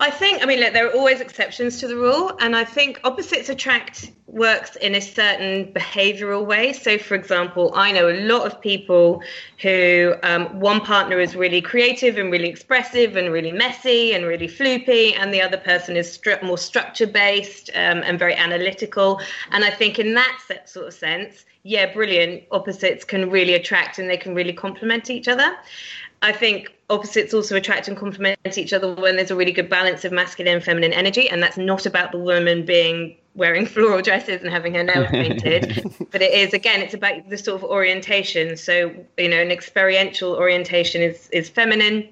I think, I mean, look, there are always exceptions to the rule, and I think opposites attract works in a certain behavioral way. So, for example, I know a lot of people who um, one partner is really creative and really expressive and really messy and really floopy, and the other person is stru- more structure based um, and very analytical. And I think, in that sort of sense, yeah, brilliant. Opposites can really attract and they can really complement each other. I think opposites also attract and complement each other when there's a really good balance of masculine and feminine energy. And that's not about the woman being wearing floral dresses and having her nails painted. but it is, again, it's about the sort of orientation. So, you know, an experiential orientation is, is feminine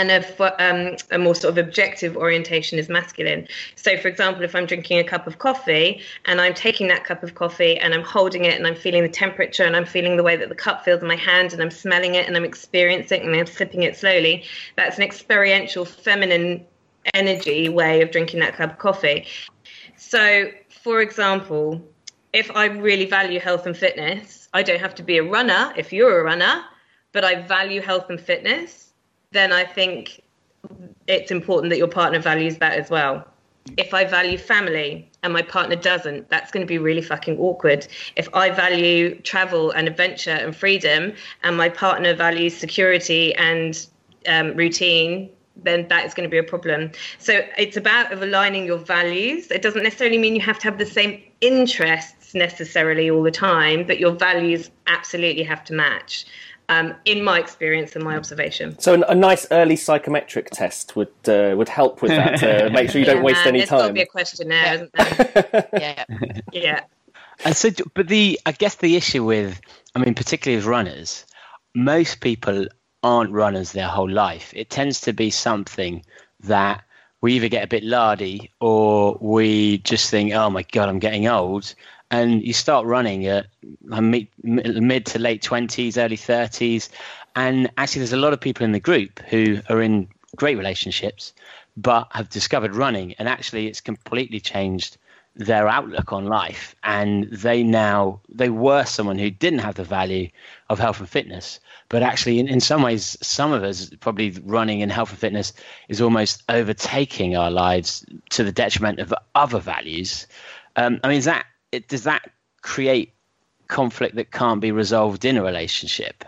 and a, um, a more sort of objective orientation is masculine. So, for example, if I'm drinking a cup of coffee and I'm taking that cup of coffee and I'm holding it and I'm feeling the temperature and I'm feeling the way that the cup feels in my hand and I'm smelling it and I'm experiencing it and I'm sipping it slowly, that's an experiential feminine energy way of drinking that cup of coffee. So, for example, if I really value health and fitness, I don't have to be a runner if you're a runner, but I value health and fitness then I think it's important that your partner values that as well. If I value family and my partner doesn't, that's going to be really fucking awkward. If I value travel and adventure and freedom and my partner values security and um, routine, then that is going to be a problem. So it's about aligning your values. It doesn't necessarily mean you have to have the same interests necessarily all the time, but your values absolutely have to match um, in my experience and my observation. So a nice early psychometric test would uh, would help with that to make sure you don't yeah, waste man, any there's time. got to be a questionnaire, isn't there? yeah. yeah. And so, but the I guess the issue with, I mean, particularly with runners, most people aren't runners their whole life. It tends to be something that we either get a bit lardy or we just think, oh my god, I'm getting old, and you start running at mid, to late 20s, early 30s. And actually, there's a lot of people in the group who are in great relationships, but have discovered running. And actually, it's completely changed their outlook on life. And they now, they were someone who didn't have the value of health and fitness. But actually, in, in some ways, some of us, probably running in health and fitness, is almost overtaking our lives to the detriment of other values. Um, I mean, is that it, does that create conflict that can't be resolved in a relationship?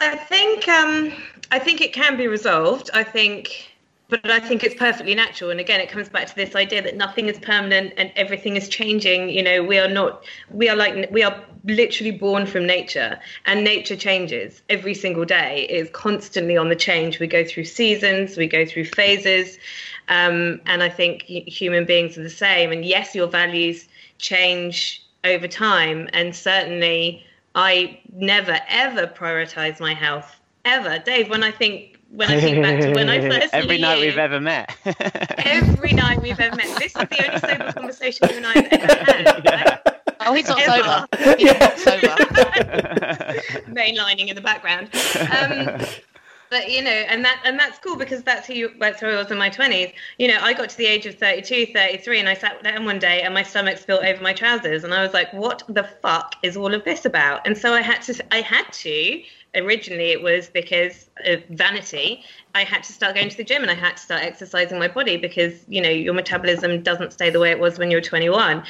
I think um, I think it can be resolved. I think, but I think it's perfectly natural. And again, it comes back to this idea that nothing is permanent and everything is changing. You know, we are not. We are like we are literally born from nature, and nature changes every single day. It is constantly on the change. We go through seasons. We go through phases. Um, and I think human beings are the same. And yes, your values change over time. And certainly, I never ever prioritize my health ever. Dave, when I think when I think back to when I first every knew night you, we've ever met. every night we've ever met. This is the only sober conversation you and I have ever had. Right? Oh, he's not Ever. sober. He's not sober. Mainlining in the background. Um, but you know and that and that's cool because that's who you that's who i was in my 20s you know i got to the age of 32 33 and i sat down one day and my stomach spilled over my trousers and i was like what the fuck is all of this about? And so i had to i had to originally it was because of vanity i had to start going to the gym and i had to start exercising my body because you know your metabolism doesn't stay the way it was when you're 21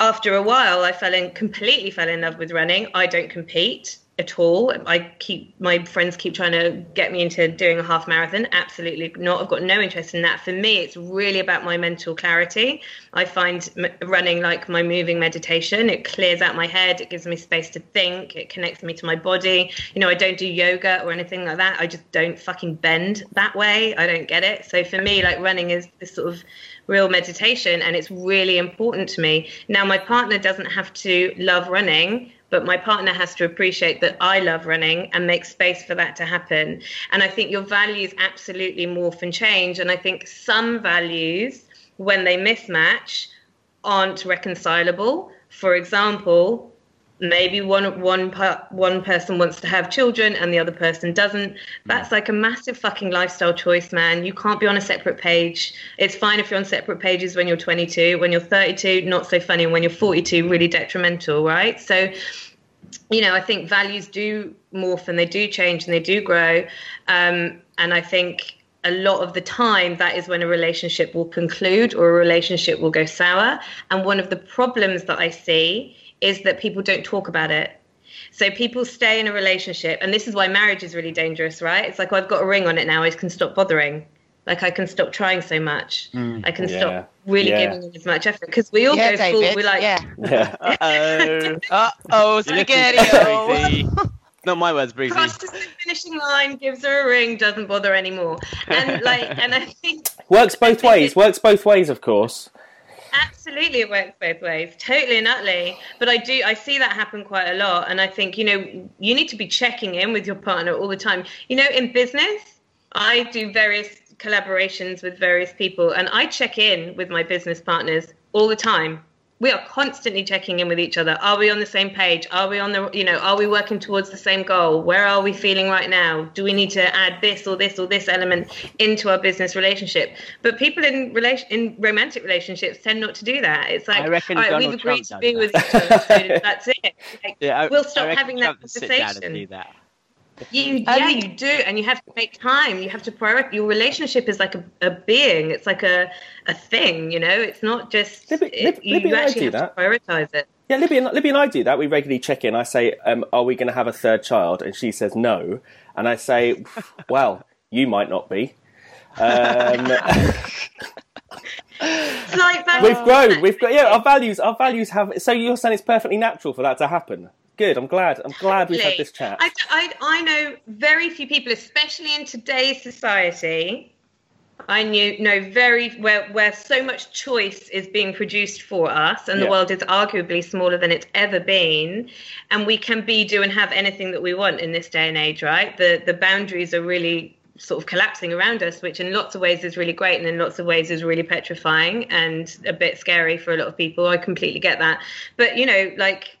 after a while i fell in completely fell in love with running. I don't compete at all. I keep my friends keep trying to get me into doing a half marathon. Absolutely not. I've got no interest in that. For me, it's really about my mental clarity. I find running like my moving meditation. It clears out my head. It gives me space to think. It connects me to my body. You know, I don't do yoga or anything like that. I just don't fucking bend that way. I don't get it. So for me, like running is this sort of real meditation and it's really important to me. Now my partner doesn't have to love running but my partner has to appreciate that I love running and make space for that to happen. And I think your values absolutely morph and change. And I think some values, when they mismatch, aren't reconcilable. For example, maybe one one one person wants to have children and the other person doesn't that's like a massive fucking lifestyle choice man you can't be on a separate page it's fine if you're on separate pages when you're 22 when you're 32 not so funny and when you're 42 really detrimental right so you know i think values do morph and they do change and they do grow um, and i think a lot of the time that is when a relationship will conclude or a relationship will go sour and one of the problems that i see is that people don't talk about it. So people stay in a relationship, and this is why marriage is really dangerous, right? It's like, oh, I've got a ring on it now, I can stop bothering. Like I can stop trying so much. Mm, I can yeah. stop really yeah. giving as much effort because we all yeah, go David. full. We're like, yeah, yeah. uh oh, uh oh, spaghetti. Not my words, Breezy. Crosses the finishing line, gives her a ring, doesn't bother anymore, and like, and I think works both ways. Works both ways, of course absolutely it works both ways totally and utterly but i do i see that happen quite a lot and i think you know you need to be checking in with your partner all the time you know in business i do various collaborations with various people and i check in with my business partners all the time. We are constantly checking in with each other. Are we on the same page? Are we on the you know are we working towards the same goal? Where are we feeling right now? Do we need to add this or this or this element into our business relationship? But people in relation in romantic relationships tend not to do that. It's like all right Donald we've agreed Trump to be with each other so that's it. Like, yeah, we'll stop having Trump that conversation you, yeah, you do, and you have to make time. You have to prioritize. Your relationship is like a, a being. It's like a, a thing. You know, it's not just. Libby, it, you, Libby actually have that. to prioritize it. Yeah, Libby and, Libby and I do that. We regularly check in. I say, um, "Are we going to have a third child?" And she says, "No." And I say, "Well, you might not be." Um, like we've grown. We've got yeah. Our values. Our values have. So you're saying it's perfectly natural for that to happen? Good. I'm glad. I'm glad we've had this chat. I, I, I know very few people, especially in today's society. I knew know very where where so much choice is being produced for us, and yeah. the world is arguably smaller than it's ever been, and we can be, do, and have anything that we want in this day and age. Right? The the boundaries are really sort of collapsing around us, which in lots of ways is really great, and in lots of ways is really petrifying and a bit scary for a lot of people. I completely get that, but you know, like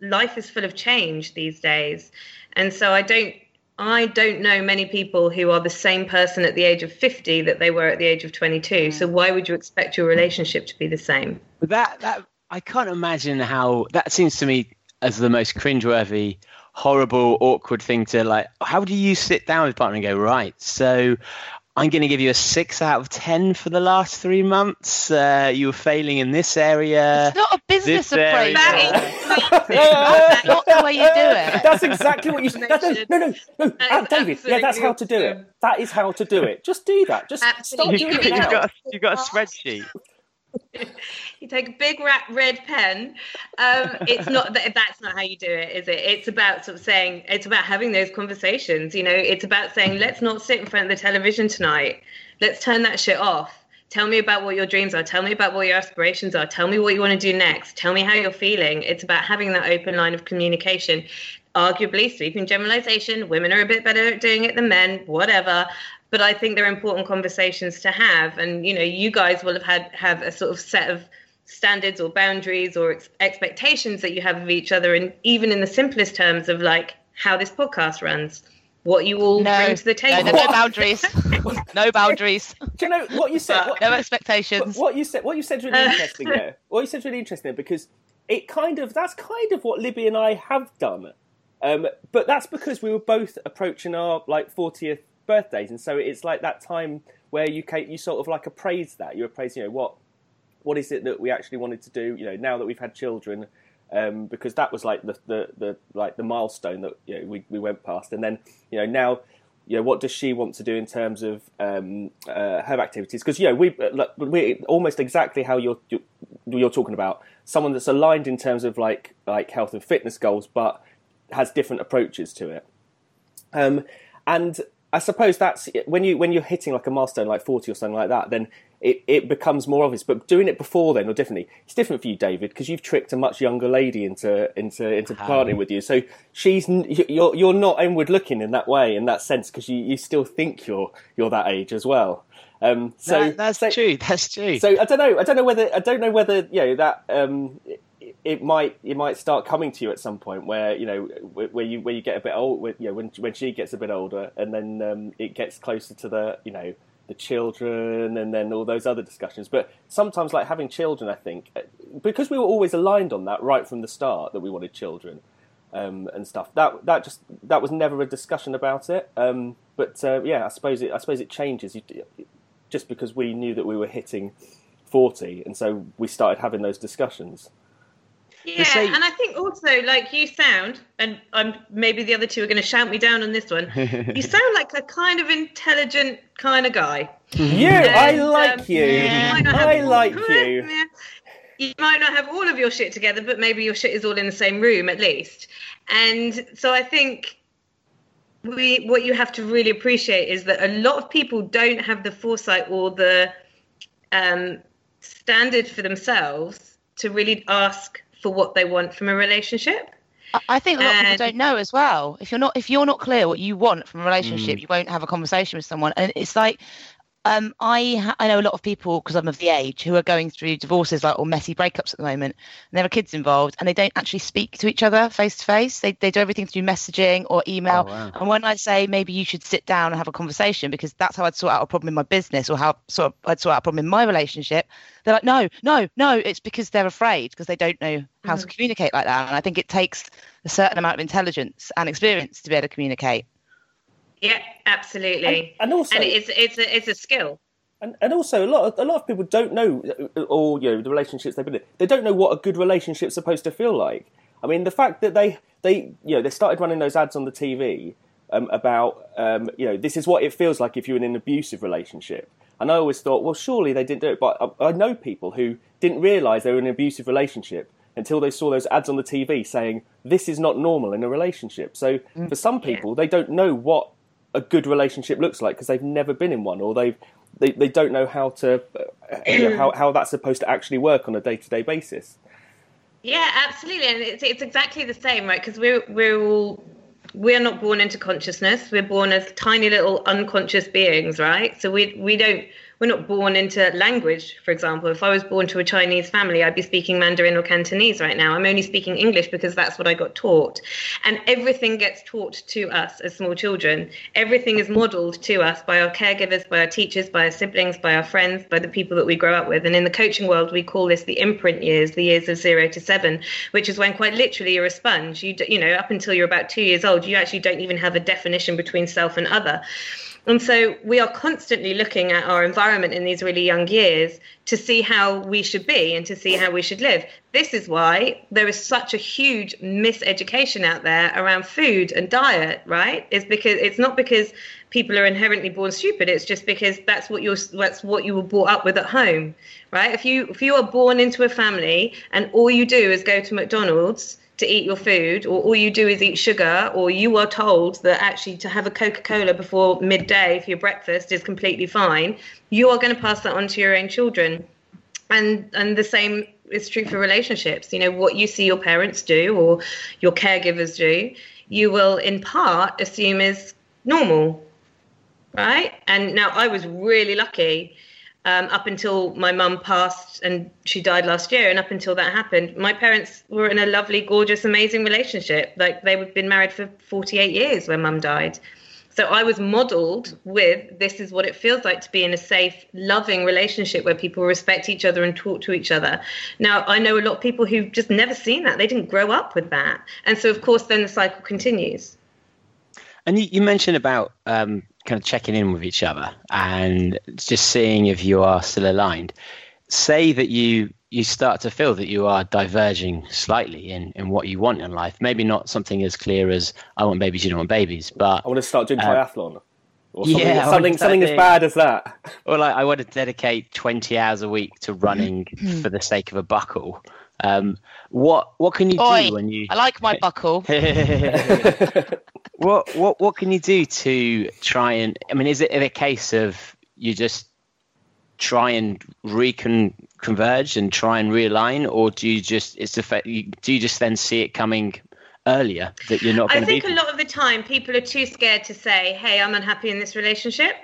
life is full of change these days, and so I don't I don't know many people who are the same person at the age of 50 that they were at the age of 22. So mm. why would you expect your relationship to be the same? That that I can't imagine how that seems to me as the most cringeworthy, horrible, awkward thing to like. How do you sit down with a partner and go, right? So I'm going to give you a six out of ten for the last three months. Uh, you were failing in this area. It's not a business approach. That's not the way you do it. That's exactly what you said. No, no, no, no. Uh, David, yeah, that's how to do it. That is how to do it. Just do that. Just start doing it. You've got, a, you've got a spreadsheet. you take a big red pen. Um, it's not that that's not how you do it, is it? It's about sort of saying it's about having those conversations. You know, it's about saying let's not sit in front of the television tonight. Let's turn that shit off. Tell me about what your dreams are. Tell me about what your aspirations are. Tell me what you want to do next. Tell me how you're feeling. It's about having that open line of communication. Arguably, sweeping generalization, women are a bit better at doing it than men, whatever but I think they're important conversations to have. And you know, you guys will have had have a sort of set of standards or boundaries or ex- expectations that you have of each other, and even in the simplest terms of like how this podcast runs. What you all no, bring to the table. No, no, no boundaries. no boundaries. Do you know what you said? What, no expectations. What you said. What you said really interesting there. What you said really interesting because it kind of that's kind of what Libby and I have done. Um, but that's because we were both approaching our like 40th birthdays, and so it's like that time where you you sort of like appraise that. You appraise, you know, what what is it that we actually wanted to do? You know, now that we've had children, um, because that was like the, the, the like the milestone that you know, we we went past, and then you know now you know, what does she want to do in terms of um, uh, her activities? Because you know, we we almost exactly how you're, you're you're talking about someone that's aligned in terms of like like health and fitness goals, but has different approaches to it. Um, and I suppose that's when you when you're hitting like a milestone like forty or something like that, then it, it becomes more obvious. But doing it before then or differently, it's different for you, David, because you've tricked a much younger lady into into into partnering with you. So she's you're you're not inward looking in that way, in that sense, because you, you still think you're you're that age as well. Um, so that, that's so, true. That's true. So I don't know. I don't know whether I don't know whether you know that um, it, might it might start coming to you at some point where you know where you where you get a bit old. Where, you know when when she gets a bit older, and then um, it gets closer to the you know the children and then all those other discussions. But sometimes, like having children, I think, uh, because we were always aligned on that right from the start that we wanted children um, and stuff. That that just that was never a discussion about it. Um, but uh, yeah, I suppose it I suppose it changes just because we knew that we were hitting forty, and so we started having those discussions. Yeah, say... and I think also like you sound, and I'm maybe the other two are going to shout me down on this one. you sound like a kind of intelligent kind of guy. You, and, I like um, you. Yeah, I like you. You might not have all of your shit together, but maybe your shit is all in the same room at least. And so I think we what you have to really appreciate is that a lot of people don't have the foresight or the um, standard for themselves to really ask for what they want from a relationship. I think a lot and, of people don't know as well. If you're not if you're not clear what you want from a relationship, mm. you won't have a conversation with someone. And it's like um, I ha- I know a lot of people because I'm of the age who are going through divorces like or messy breakups at the moment, and there are kids involved, and they don't actually speak to each other face to face. They they do everything through messaging or email. Oh, wow. And when I say maybe you should sit down and have a conversation because that's how I'd sort out a problem in my business or how sort of I'd sort out a problem in my relationship, they're like, no, no, no. It's because they're afraid because they don't know how mm-hmm. to communicate like that. And I think it takes a certain amount of intelligence and experience to be able to communicate. Yeah, absolutely. And, and also, and it's it's a, it's a skill. And, and also a lot of, a lot of people don't know all you know the relationships they've been in. They don't know what a good relationship's supposed to feel like. I mean, the fact that they they you know they started running those ads on the TV um, about um, you know this is what it feels like if you're in an abusive relationship. And I always thought, well, surely they didn't do it. But I, I know people who didn't realise they were in an abusive relationship until they saw those ads on the TV saying this is not normal in a relationship. So mm. for some people, they don't know what a good relationship looks like because they've never been in one or they've they, they don't know how to you know, how how that's supposed to actually work on a day to day basis. Yeah, absolutely, and it's it's exactly the same, right? Because we're we're all we're not born into consciousness. We're born as tiny little unconscious beings, right? So we we don't we're not born into language, for example. If I was born to a Chinese family, I'd be speaking Mandarin or Cantonese right now. I'm only speaking English because that's what I got taught. And everything gets taught to us as small children. Everything is modeled to us by our caregivers, by our teachers, by our siblings, by our friends, by the people that we grow up with. And in the coaching world, we call this the imprint years, the years of zero to seven, which is when quite literally you're a sponge. You, you know, up until you're about two years old, you actually don't even have a definition between self and other. And so we are constantly looking at our environment in these really young years to see how we should be and to see how we should live. This is why there is such a huge miseducation out there around food and diet, right? It's because it's not because people are inherently born stupid, it's just because that's what you're that's what you were brought up with at home, right? If you if you are born into a family and all you do is go to McDonald's to eat your food, or all you do is eat sugar, or you are told that actually to have a Coca Cola before midday for your breakfast is completely fine, you are going to pass that on to your own children. And and the same is true for relationships. You know what you see your parents do or your caregivers do, you will in part assume is normal, right? And now I was really lucky um, up until my mum passed and she died last year. And up until that happened, my parents were in a lovely, gorgeous, amazing relationship. Like they had been married for 48 years when mum died. So I was modeled with this is what it feels like to be in a safe, loving relationship where people respect each other and talk to each other. Now, I know a lot of people who've just never seen that. They didn't grow up with that. And so, of course, then the cycle continues. And you, you mentioned about um, kind of checking in with each other and just seeing if you are still aligned. say that you you start to feel that you are diverging slightly in, in what you want in life. Maybe not something as clear as I want babies, you don't want babies, but I want to start doing Uh, triathlon. Or something, yeah, something, something as bad as that. or like I want to dedicate twenty hours a week to running for the sake of a buckle. Um, what what can you Oi, do when you I like my buckle. what what what can you do to try and I mean is it a case of you just try and recon converge and try and realign or do you just it's the fact you, do you just then see it coming earlier that you're not I going to think be a lot of the time people are too scared to say, "Hey, I'm unhappy in this relationship."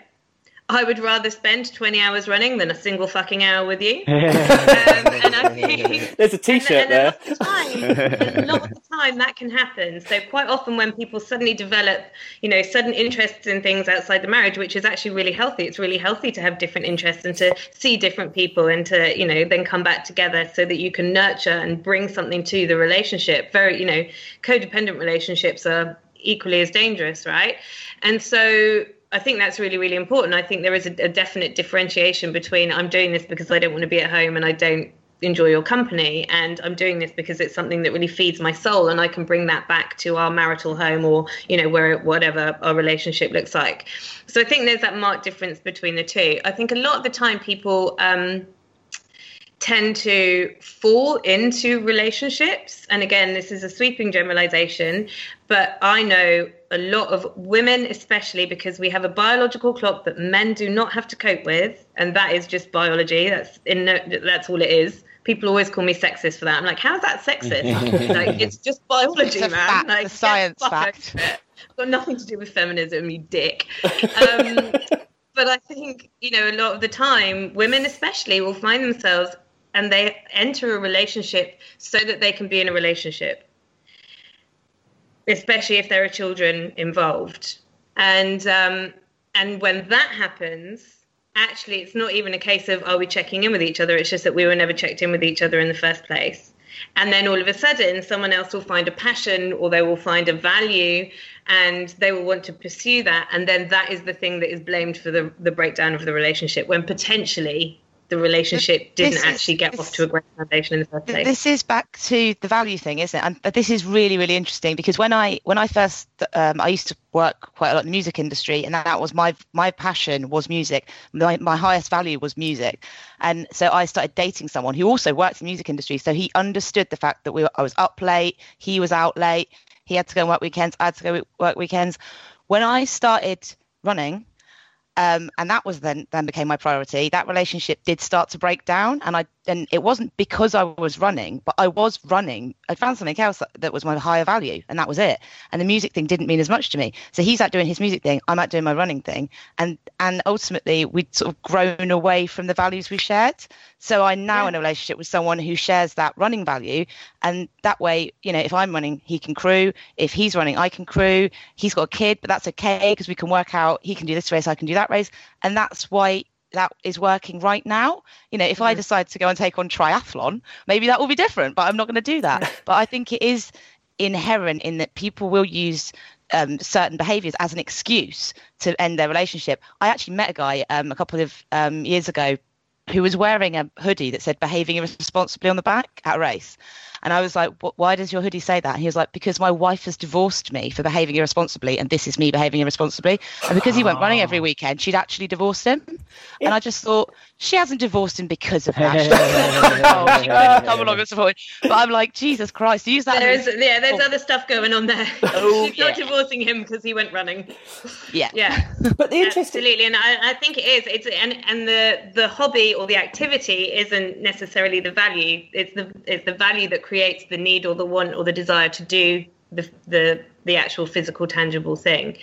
I would rather spend 20 hours running than a single fucking hour with you. um, and I think There's a T-shirt and, and there. A lot, of the time, a lot of the time that can happen. So quite often when people suddenly develop, you know, sudden interests in things outside the marriage, which is actually really healthy. It's really healthy to have different interests and to see different people and to, you know, then come back together so that you can nurture and bring something to the relationship. Very, you know, codependent relationships are equally as dangerous, right? And so I think that's really, really important. I think there is a, a definite differentiation between I'm doing this because I don't want to be at home and I don't enjoy your company, and I'm doing this because it's something that really feeds my soul, and I can bring that back to our marital home or you know where whatever our relationship looks like. So I think there's that marked difference between the two. I think a lot of the time people. Um, tend to fall into relationships. And again, this is a sweeping generalization, but I know a lot of women, especially because we have a biological clock that men do not have to cope with, and that is just biology. That's in that's all it is. People always call me sexist for that. I'm like, how's that sexist? like, it's just biology, It's a man. fact, like, a science get the fuck fact. over it. Got nothing to do with feminism, you dick. Um, but I think you know a lot of the time, women especially will find themselves and they enter a relationship so that they can be in a relationship, especially if there are children involved. And um, and when that happens, actually, it's not even a case of are we checking in with each other. It's just that we were never checked in with each other in the first place. And then all of a sudden, someone else will find a passion or they will find a value and they will want to pursue that. And then that is the thing that is blamed for the, the breakdown of the relationship when potentially the relationship didn't is- actually get this- off to a great foundation in the first place. This is back to the value thing, isn't it? And this is really, really interesting because when I when I first um, I used to work quite a lot in the music industry, and that was my my passion was music. My my highest value was music, and so I started dating someone who also worked in the music industry. So he understood the fact that we were, I was up late, he was out late, he had to go and work weekends, I had to go work weekends. When I started running, um, and that was then then became my priority. That relationship did start to break down, and I and it wasn't because I was running, but I was running. I found something else that, that was my higher value, and that was it. And the music thing didn't mean as much to me. So he's out doing his music thing, I'm out doing my running thing, and and ultimately we'd sort of grown away from the values we shared. So I'm now in a relationship with someone who shares that running value, and that way, you know, if I'm running, he can crew. If he's running, I can crew. He's got a kid, but that's okay because we can work out. He can do this race, I can do that race, and that's why that is working right now. You know, if I decide to go and take on triathlon, maybe that will be different, but I'm not going to do that. but I think it is inherent in that people will use um, certain behaviors as an excuse to end their relationship. I actually met a guy um, a couple of um, years ago who was wearing a hoodie that said behaving irresponsibly on the back at a race. And I was like, why does your hoodie say that? And he was like, because my wife has divorced me for behaving irresponsibly, and this is me behaving irresponsibly. And because he went running every ah. weekend, she'd actually divorced him. And I just thought, she hasn't divorced him because of that. She, oh, she couldn't come along and support him. But I'm like, Jesus Christ, use that. There's as- yeah, there's other stuff going on there. Oh, She's not divorcing him because he went running. yeah. Yeah. But the interesting, Absolutely, and I, I think it is. It's and and the the hobby or the activity isn't necessarily the value. It's the it's the value that creates the need or the want or the desire to do the the the actual physical tangible thing.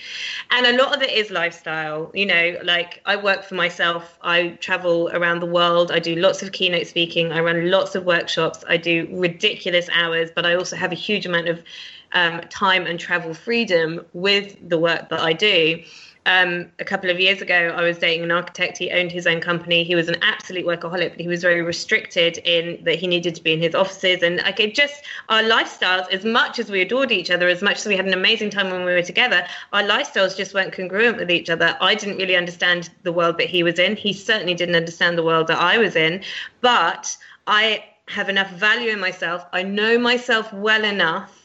And a lot of it is lifestyle you know like i work for myself. I travel around the world. I do lots of keynote speaking. I run lots of workshops. I do ridiculous hours but i also have a huge amount of um, time and travel freedom with the work that I do. Um, a couple of years ago, I was dating an architect. He owned his own company. He was an absolute workaholic, but he was very restricted in that he needed to be in his offices. And like it just our lifestyles, as much as we adored each other, as much as we had an amazing time when we were together, our lifestyles just weren't congruent with each other. I didn't really understand the world that he was in. He certainly didn't understand the world that I was in. But I have enough value in myself. I know myself well enough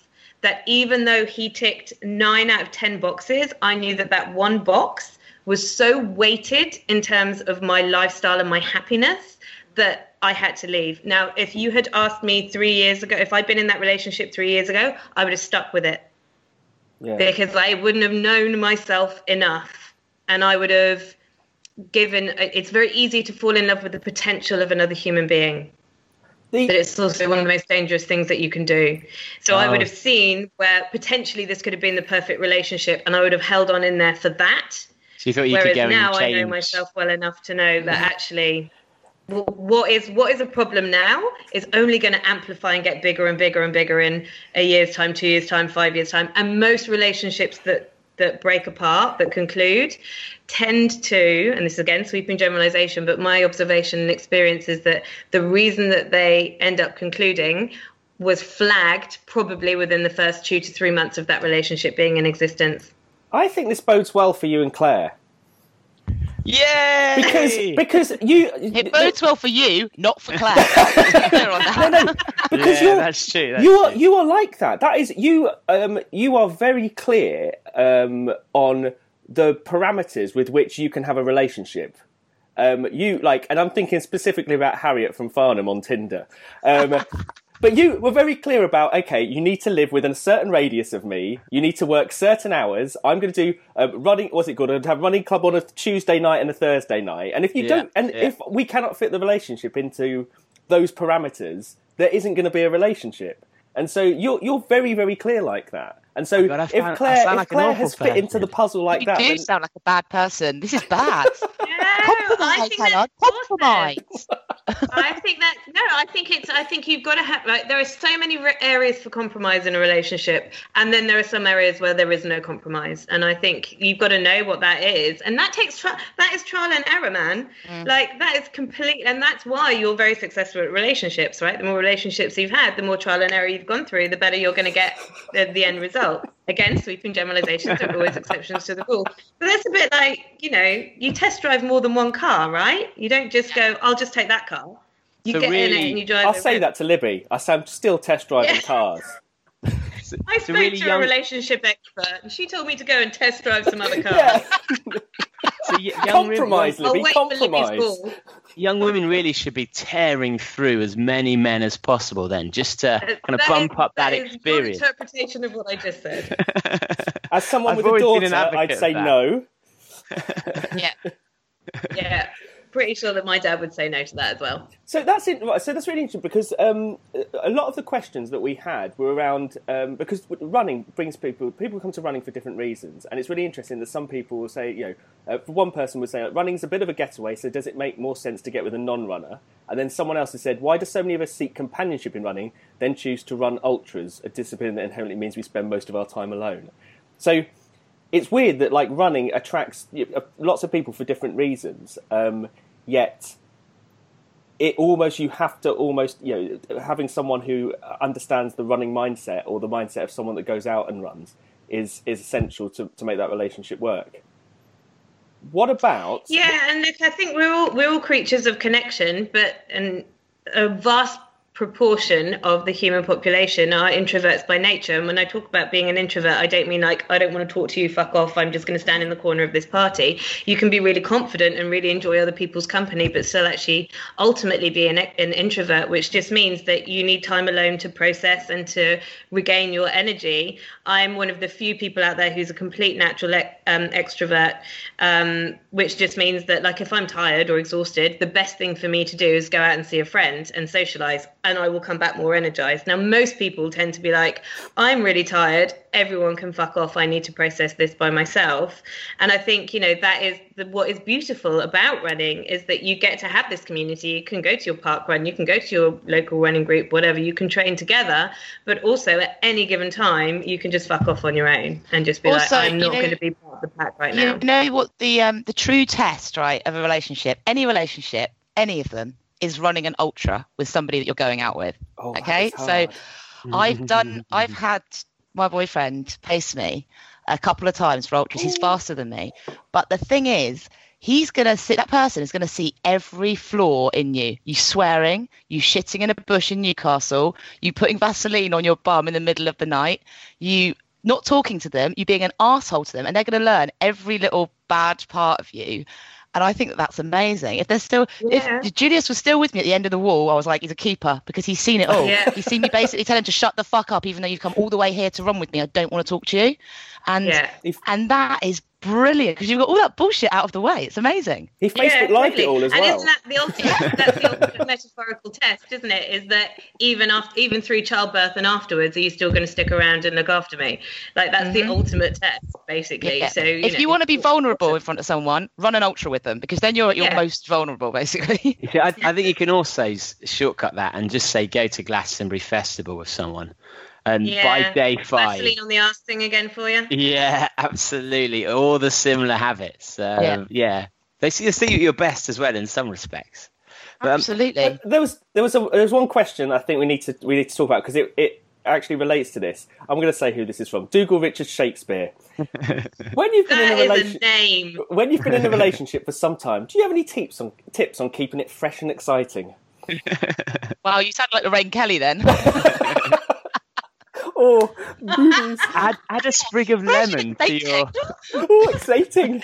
that even though he ticked nine out of 10 boxes, I knew that that one box was so weighted in terms of my lifestyle and my happiness that I had to leave. Now, if you had asked me three years ago, if I'd been in that relationship three years ago, I would have stuck with it Yeah. because I wouldn't have known myself enough and I would have given it's very easy to fall in love with the potential of another human being but it's also one of the most dangerous things that you can do. So I Oh. would have seen where potentially this could have been the perfect relationship, and I would have held on in there for that. So you thought you Whereas could go now and I know myself well enough to know that actually, what is what is a problem now is only going to amplify and get bigger and bigger and bigger in a year's time, two years time, five years time, and most relationships that that break apart, that conclude, tend to, and this is again sweeping generalization, but my observation and experience is that the reason that they end up concluding was flagged probably within the first two to three months of that relationship being in existence. I think this bodes well for you and Claire Yay! because because you It bodes well for you, not for Claire. Clear on that. because yeah, you're that's true. That's you are true. you are like that. That is you. Um, you are very clear um, on the parameters with which you can have a relationship. Um, you like, and I'm thinking specifically about Harriet from Farnham on Tinder. Um, but you were very clear about okay, you need to live within a certain radius of me. You need to work certain hours. I'm going to do a running. What's it called? I'd have running club on a Tuesday night and a Thursday night. And if you Yeah, don't, and yeah. if we cannot fit the relationship into those parameters, there isn't going to be a relationship. And so you're you're very very clear like that. And so God, I if Claire if like Claire has fit into the puzzle like you that, do then- sound like a bad person. This is bad. I Compromise, think Helen. that's awesome. Compromise. I think that no, I think it's. I think you've got to have. Like, there are so many re- areas for compromise in a relationship, and then there are some areas where there is no compromise. And I think you've got to know what that is, and that takes tri- that is trial and error, man. Mm. Like that is complete, and that's why you're very successful at relationships, right? The more relationships you've had, the more trial and error you've gone through, the better you're going to get the, the end result. Again, sweeping generalizations there are always exceptions to the rule. But that's a bit like you know, you test drive more than one car, right? You don't just go, "I'll just take that car." You So get in it and you drive. I'll say that to Libby. I say I'm still test driving Yeah. cars. I So spoke really to young- a relationship expert, and she told me to go and test drive some other cars. So young, women, Compromise, I'll Libby. wait for Libby's Compromise. young women really should be tearing through as many men as possible. Then, just to kind of That bump is- up that, your experience. interpretation of what I just said. As someone I've with a daughter, I'd say no. Yeah. yeah, pretty sure that my dad would say no to that as well. So that's. So that's really interesting because um, a lot of the questions that we had were around um, because running brings people. People come to running for different reasons, and it's really interesting that some people will say, you know, uh, for one person would say like, running's a bit of a getaway. So does it make more sense to get with a non-runner? And then someone else has said, why do so many of us seek companionship in running, then choose to run ultras, a discipline that inherently means we spend most of our time alone? So it's weird that like running attracts uh, lots of people for different reasons, um, yet it almost you have to almost you know having someone who understands the running mindset or the mindset of someone that goes out and runs is is essential to, to make that relationship work. What about Yeah, and look, I think we're all we're all creatures of connection, but and a vast proportion of the human population are introverts by nature. And when I talk about being an introvert, I don't mean like I don't want to talk to you, fuck off. I'm just going to stand in the corner of this party. You can be really confident and really enjoy other people's company, but still actually ultimately be an, an introvert, which just means that you need time alone to process and to regain your energy. I'm one of the few people out there who's a complete natural um, extrovert, um, which just means that like if I'm tired or exhausted, the best thing for me to do is go out and see a friend and socialize and I will come back more energized. Now, most people tend to be like, I'm really tired. Everyone can fuck off. I need to process this by myself. And I think, you know, that is the, what is beautiful about running is that you get to have this community. You can go to your park run, you can go to your local running group, whatever, you can train together. But also at any given time, you can just fuck off on your own and just be Also, like, I'm you not know- going to be part of the pack right you now. You know what the um the true test right of a relationship any relationship any of them is running an ultra with somebody that you're going out with. Oh, okay? so i've mm-hmm. done mm-hmm. i've had my boyfriend pace me a couple of times for ultras. He's faster than me. But the thing is he's going to sit that person is going to see every flaw in you. You swearing you shitting in a bush in newcastle you putting vaseline on your bum in the middle of the night you not talking to them you being an asshole to them and they're going to learn every little bad part of you and I think that that's amazing. If there's still, Yeah. if Julius was still with me at the end of the wall, I was like, he's a keeper because he's seen it all. Yeah. He's seen me basically tell him to shut the fuck up, even though you've come all the way here to run with me. I don't want to talk to you, and Yeah. If- and that is brilliant because you've got all that bullshit out of the way. It's amazing. He Facebook lived it all as and well. And isn't that the ultimate? that's the ultimate metaphorical test, isn't it? Is that even after, even through childbirth and afterwards, are you still going to stick around and look after me? Like that's the ultimate test, basically. Mm-hmm. Yeah. So you if know, you want to be vulnerable in front of someone, run an ultra with them because then you're at your Yeah. most vulnerable, basically. You see, I, I think you can also shortcut that and just say go to Glastonbury Festival with someone, and yeah, by day five, Vaseline on the ass thing again for you. yeah, absolutely, all the similar habits. Um, Yeah. yeah. they see, they see you at your best as well in some respects. But, um, Absolutely. There was there was a, there was one question I think we need to we need to talk about because it, it actually relates to this. I'm going to say who this is from. Dougal Richard Shakespeare. when you've been in That a is a relation, when you've been in a relationship for some time, do you have any tips on tips on keeping it fresh and exciting? Wow, you sound like Lorraine Kelly then. Oh, boobies! add, add a sprig of lemon to your. oh, exciting!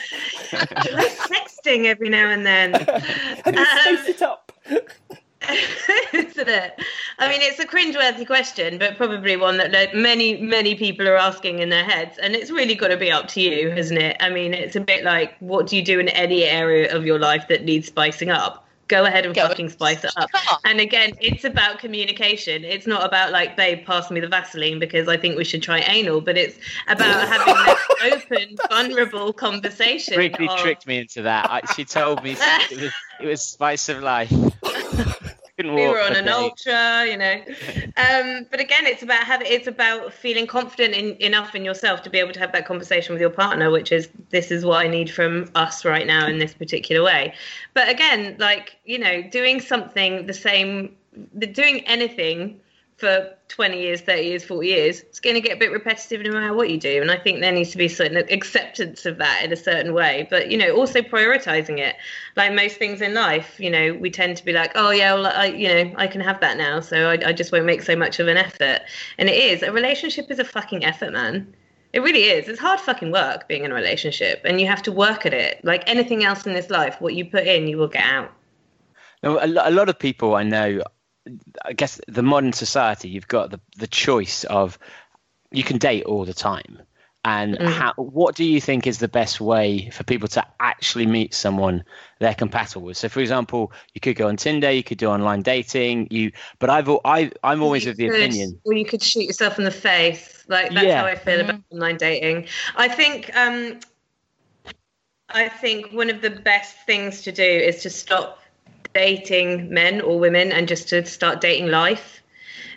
like texting every now and then. How do you Um, space it up? Isn't it? I mean, it's a cringeworthy question, but probably one that like, many, many people are asking in their heads. And it's really got to be up to you, hasn't it? I mean, it's a bit like, what do you do in any area of your life that needs spicing up? Go ahead and Go fucking and spice it up. it up. And again, it's about communication. It's not about like, babe, pass me the Vaseline because I think we should try anal, but it's about having that open, vulnerable conversation. Wrigley of- tricked me into that. I, she told me it was, it was spice of life. Couldn't we were on an days. ultra, you know. Um, but again, it's about having it's about feeling confident in, enough in yourself to be able to have that conversation with your partner, which is this is what I need from us right now in this particular way. But again, like you know, doing something the same, the doing anything for 20 years, 30 years, 40 years, it's going to get a bit repetitive no matter what you do. And I think there needs to be certain acceptance of that in a certain way. But, you know, also prioritizing it. Like most things in life, you know, we tend to be like, oh, yeah, well, I, you know, I can have that now. So I, I just won't make so much of an effort. And it is. A relationship is a fucking effort, man. It really is. It's hard fucking work being in a relationship. And you have to work at it. Like anything else in this life, what you put in, you will get out. Now, a, lo- a lot of people I know, I guess the modern society, you've got the, the choice of you can date all the time. And how, what do you think is the best way for people to actually meet someone they're compatible with? So, for example, you could go on Tinder, you could do online dating. You, but I've al- I, I'm always You of the could- opinion. Or you could shoot yourself in the face. Like that's Yeah. how I feel about online dating. I think um I think one of the best things to do is to stop dating men or women and just to start dating life.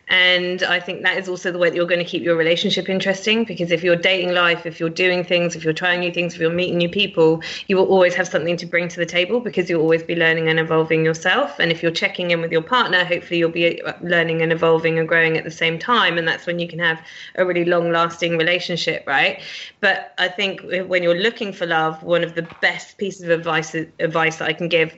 And I think that is also the way that you're going to keep your relationship interesting because if you're dating life, if you're doing things, if you're trying new things, if you're meeting new people, you will always have something to bring to the table because you'll always be learning and evolving yourself. And if you're checking in with your partner, hopefully you'll be uh, learning and evolving and growing at the same time. And that's when you can have a really long lasting relationship, right? But I think when you're looking for love, one of the best pieces of advice advice that I can give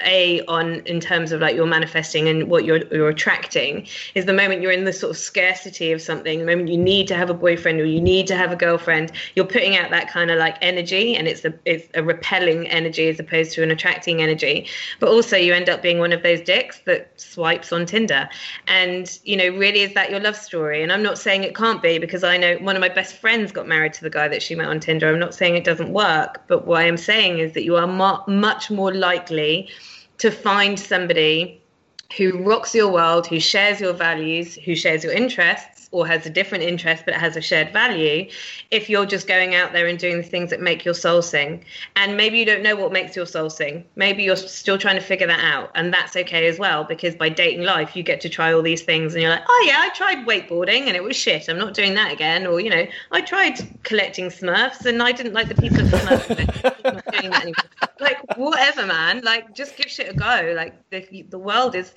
a on in terms of like you're manifesting and what you're you're attracting is the moment you're in the sort of scarcity of something the moment you need to have a boyfriend or you need to have a girlfriend you're putting out that kind of like energy and it's a it's a repelling energy as opposed to an attracting energy. But also you end up being one of those dicks that swipes on tinder. And you know really is that your love story? And i'm not saying it can't be because i know one of my best friends got married to the guy that she met on tinder. I'm not saying it doesn't work but what i am saying is that you are mu- much more likely to find somebody who rocks your world, who shares your values, who shares your interests, or has a different interest but has a shared value, if you're just going out there and doing the things that make your soul sing. And maybe you don't know what makes your soul sing. Maybe you're still trying to figure that out. And that's okay as well, because by dating life, you get to try all these things and you're like, oh, yeah, I tried wakeboarding and it was shit. I'm not doing that again. Or, you know, I tried collecting Smurfs and I didn't like the piece of Smurfs. Like, whatever, man. Like, just give shit a go. Like, the, the world is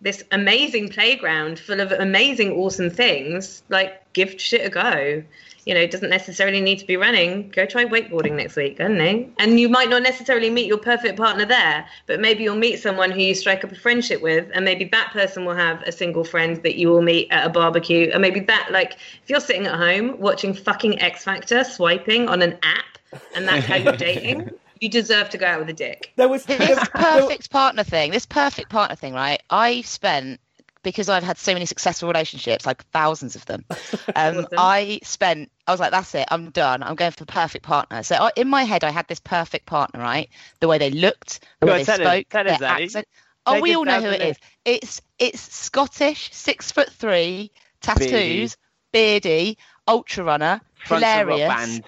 this amazing playground full of amazing, awesome things. Like, give shit a go. You know, it doesn't necessarily need to be running. Go try wakeboarding next week, don't know. And you might not necessarily meet your perfect partner there, but maybe you'll meet someone who you strike up a friendship with, and maybe that person will have a single friend that you will meet at a barbecue. And maybe that, like, if you're sitting at home watching fucking X Factor, swiping on an app, and that's how you're dating, you deserve to go out with a dick. There was this perfect partner thing, this perfect partner thing, right? I spent because I've had so many successful relationships, like thousands of them. Um, I spent, I was like, that's it, I'm done. I'm going for the perfect partner. So I, in my head, I had this perfect partner, right? The way they looked, the Go way on, they tell us- spoke, tell their Annie. accent. Oh, Take we all know who it is. list. It's it's Scottish, six foot three, tattoos, beardy, ultra runner, Fronts of rock hilarious band.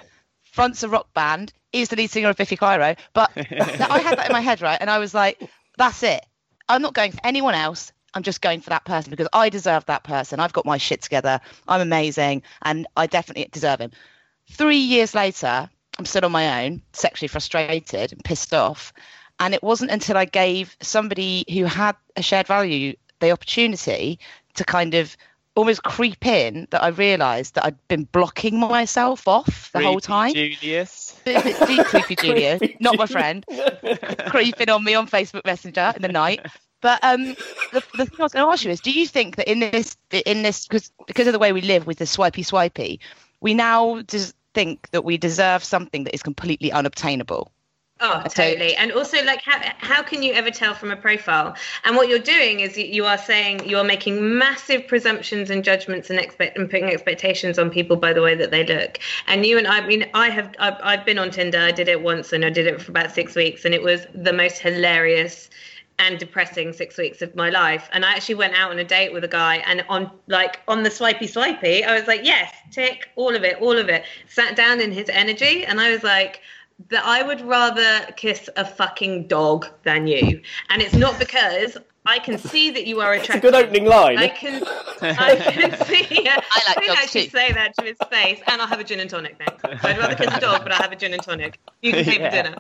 fronts a rock band, is the lead singer of Biffy Clyro. But I had that in my head, right? And I was like, that's it. I'm not going for anyone else. I'm just going for that person because I deserve that person. I've got my shit together. I'm amazing. And I definitely deserve him. Three years later, I'm still on my own, sexually frustrated and pissed off. And it wasn't until I gave somebody who had a shared value the opportunity to kind of almost creep in that I realised that I'd been blocking myself off the whole time. Julius. Bit, bit creepy Julius, not my friend, creeping on me on Facebook Messenger in the night. But um, the, the thing I was going to ask you is, do you think that in this, in this, because because of the way we live with the swipey swipey, we now just think that we deserve something that is completely unobtainable? Oh, totally. And also, like, how, how can you ever tell from a profile? And what you're doing is you- are saying you are making massive presumptions and judgments and expect and putting expectations on people by the way that they look. And you and I, I mean, I have I've, I've been on Tinder. I did it once, and I did it for about six weeks, and it was the most hilarious and depressing six weeks of my life. And I actually went out on a date with a guy, and on like on the swipey swipey, I was like, yes, tick, all of it, all of it. Sat down in his energy, and I was like, that I would rather kiss a fucking dog than you. And it's not because I can see that you are attractive. It's a good opening line. I can, I can see. Yeah, I like I didn't dogs actually too. say that to his face, and I'll have a gin and tonic next. I'd rather kiss a dog, but I'll have a gin and tonic. You can pay Yeah. for dinner.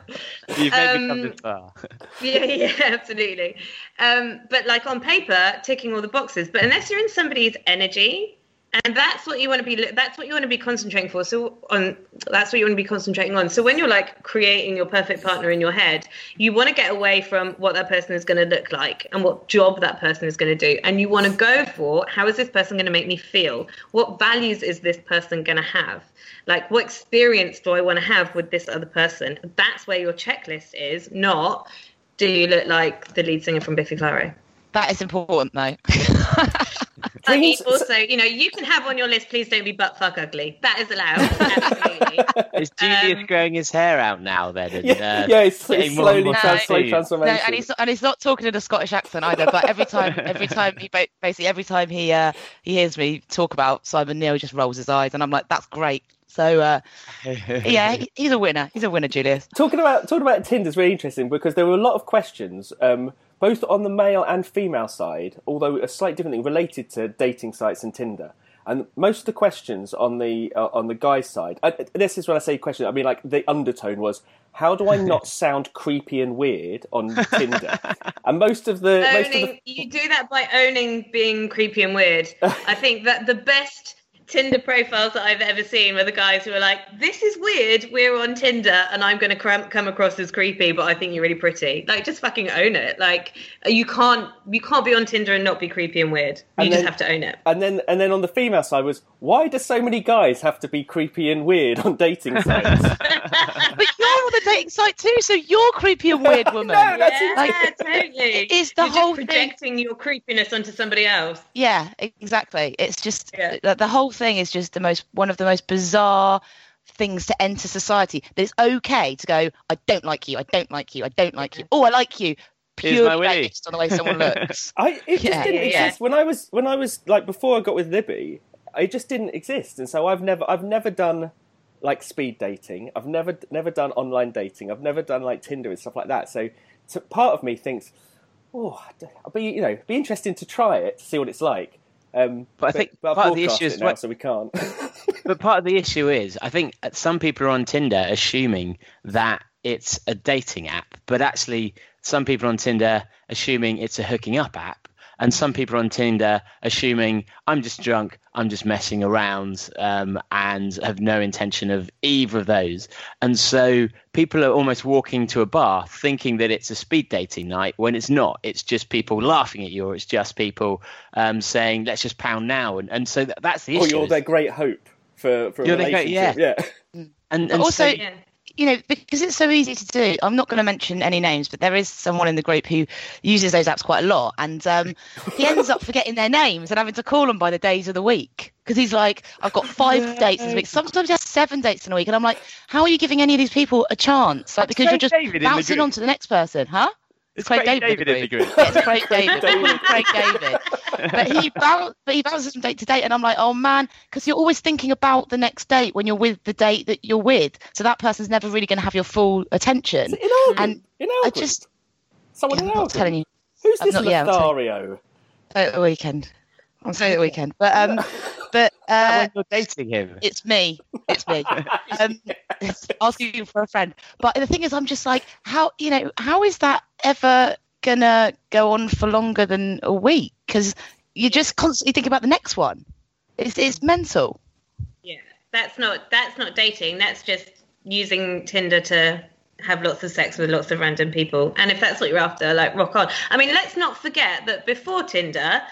You've made me come Um, this far. Yeah, yeah, absolutely. Um, but like on paper, ticking all the boxes. But unless you're in somebody's energy, and that's what you want to be. That's what you want to be concentrating for. So on that's what you want to be concentrating on. So when you're like creating your perfect partner in your head, you want to get away from what that person is going to look like and what job that person is going to do, and you want to go for how is this person going to make me feel? What values is this person going to have? Like what experience do I want to have with this other person? That's where your checklist is, not do you look like the lead singer from Biffy Clyro? That is important, though. I mean, also, you know, you can have on your list, please don't be butt fuck ugly. That is allowed. Absolutely. Is Julius um, growing his hair out now then? And, yeah, uh, yeah, it's, getting it's more and slowly more trans- slow tattoos? No, and he's not, and he's not talking in a Scottish accent either. But every time, every time he basically every time he uh, he hears me talk about Simon Neil, he just rolls his eyes, and I'm like, that's great. So uh, yeah, he's a winner. He's a winner, Julius. talking about talking about Tinder is really interesting because there were a lot of questions, um, both on the male and female side, although a slight different thing related to dating sites and Tinder. And most of the questions on the uh, on the guy's side, uh, this is when I say question, I mean like the undertone was, how do I not sound creepy and weird on Tinder? and most of the most of the you do that by owning being creepy and weird. I think that the best Tinder profiles that I've ever seen were the guys who are like, "This is weird. We're on Tinder, and I'm going to cram- come across as creepy, but I think you're really pretty." Like, just fucking own it. Like, you can't you can't be on Tinder and not be creepy and weird. You And just then- have to own it. And then, and then on the female side was, why do so many guys have to be creepy and weird on dating sites? But you're on the dating site too, so you're creepy and weird, woman. No, that's yeah, like- totally. it is the You're whole just thing. projecting your creepiness onto somebody else. Yeah, exactly. It's just Yeah. the, the whole thing is just the most one of the most bizarre things to enter society. That it's okay to go, I don't like you, I don't like you, I don't like you. Mm-hmm. Oh, I like you. purely Willie. based on the way someone looks. I it just didn't yeah, yeah. exist when I was when I was like before I got with Libby. It just didn't exist, and so I've never I've never done like speed dating. I've never never done online dating. I've never done like Tinder and stuff like that. So, so part of me thinks, oh, I'd be you know be interesting to try it to see what it's like. Um, But I think but part of the issue is now, what- so we can't. But part of the issue is, I think some people are on Tinder assuming that it's a dating app, but actually, some people on Tinder assuming it's a hooking up app, and some people on Tinder assuming I'm just drunk, I'm just messing around, um, and have no intention of either of those. And so people are almost walking to a bar thinking that it's a speed dating night when it's not. It's just people laughing at you, or it's just people um, saying, "Let's just pound now." And and so that, that's the issue. or you're their great hope for for a You're their great- relationship. yeah. and, and also, so- Yeah. You know, because it's so easy to do. I'm not going to mention any names, but there is someone in the group who uses those apps quite a lot, and um, he ends up forgetting their names and having to call them by the days of the week because he's like, I've got five dates this week. Sometimes he has seven dates in a week, and I'm like, how are you giving any of these people a chance? Like because you're just David bouncing on to the next person, huh? It's Craig Craig David, David in the group. Yeah, it's Craig David. It's Craig David. But he bounces, but he bounces from date to date, and I'm like, oh man, because you're always thinking about the next date when you're with the date that you're with. So that person's never really going to have your full attention. In Albury. And in I just, someone yeah, in I'm not telling you. Who's I'm this not- yeah, telling- Lothario? Say it the weekend. I'm saying at the weekend, but um, but uh, when you're dating him. it's me. It's me. Um, asking you for a friend. But the thing is, I'm just like, how you know, how is that ever gonna go on for longer than a week? Because you just constantly think about the next one. It's it's mental. Yeah, that's not that's not dating. That's just using Tinder to have lots of sex with lots of random people. And if that's what you're after, like rock on. I mean, let's not forget that before Tinder,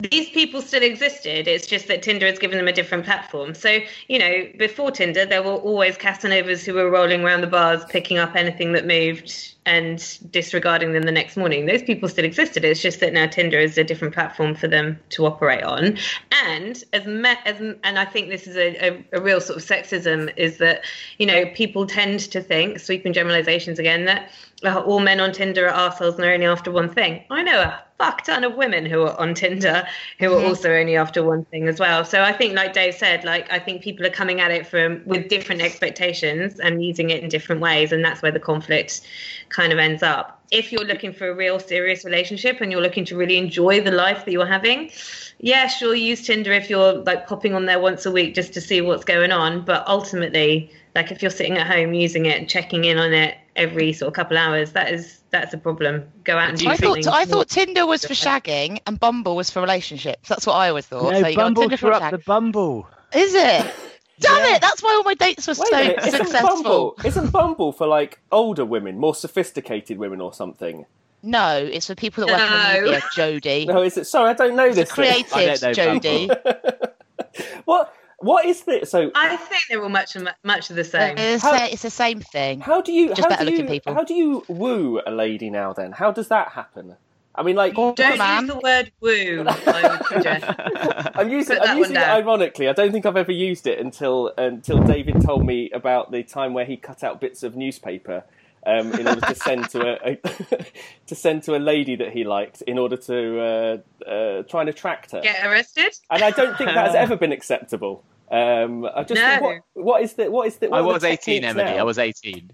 these people still existed. It's just that Tinder has given them a different platform. So, you know, before Tinder, there were always Casanovas who were rolling around the bars, picking up anything that moved and disregarding them the next morning. Those people still existed. It's just that now Tinder is a different platform for them to operate on. And as me- as and I think this is a, a, a real sort of sexism is that you know people tend to think sweeping generalizations again that uh, all men on Tinder are arseholes and they're only after one thing. I know a fuck ton of women who are on Tinder who are also only after one thing as well. So I think, like Dave said, like I think people are coming at it from with different expectations and using it in different ways, and that's where the conflict kind of ends up. If you're looking for a real serious relationship and you're looking to really enjoy the life that you're having, yeah, sure, use Tinder if you're like popping on there once a week just to see what's going on. But ultimately, like if you're sitting at home using it and checking in on it every sort of couple hours, that is that's a problem. Go out and do I thought something I thought Tinder was for shagging and Bumble was for relationships. That's what I always thought. No, So you go on Bumble for up shag. the Bumble. Is it? Damn it! That's why all my dates were Wait so minute, isn't successful. Bumble, isn't Bumble for like older women, more sophisticated women or something? No, it's for people that work in No. the media, Jody. No, is it? Sorry, I don't know this. thing. Creatives, I don't know Jody. What? What is this? So, I think they're all much much of the same. It's, How- it's the same thing. how do you? Just how better do you? looking people. How do you woo a lady now? Then, how does that happen? I mean, like, Don't man. use the word woo. I would suggest. I'm using, Put I'm using it ironically. I don't think I've ever used it until until David told me about the time where he cut out bits of newspaper um, in order to send to a, a to send to a lady that he liked in order to uh, uh, try and attract her. Get arrested? And I don't think that has ever been acceptable. Um, I just No. what, what is the what is the? What I are the was 18, Emily. now? I was 18.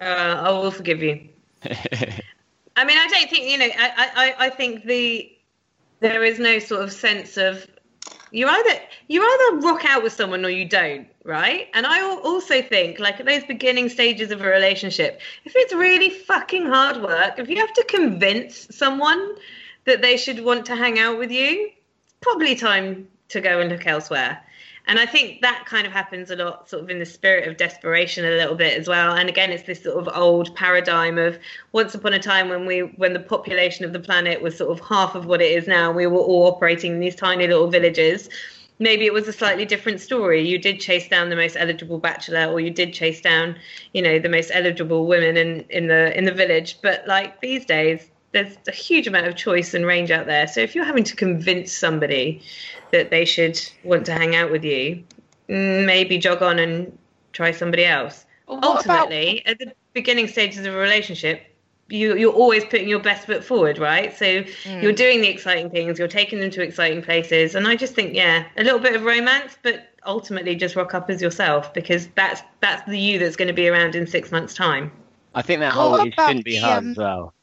Uh, I will forgive you. I mean, I don't think you know. I, I, I think the there is no sort of sense of you either you either rock out with someone or you don't, right? And I also think like at those beginning stages of a relationship, if it's really fucking hard work, if you have to convince someone that they should want to hang out with you, it's probably time to go and look elsewhere. And I think that kind of happens a lot, sort of in the spirit of desperation, a little bit as well. And again, it's this sort of old paradigm of once upon a time when we, when the population of the planet was sort of half of what it is now, we were all operating in these tiny little villages. Maybe it was a slightly different story. You did chase down the most eligible bachelor, or you did chase down, you know, the most eligible women in, in the in the village. But like these days, there's a huge amount of choice and range out there. So if you're having to convince somebody that they should want to hang out with you, mm, maybe jog on and try somebody else. Well, what about- Ultimately, at the beginning stages of a relationship, you you're always putting your best foot forward, right? So you're doing the exciting things, you're taking them to exciting places, and I just think, yeah, a little bit of romance, but ultimately just rock up as yourself because that's that's the you that's going to be around in six months' time. I think that whole it shouldn't be hard um, as well.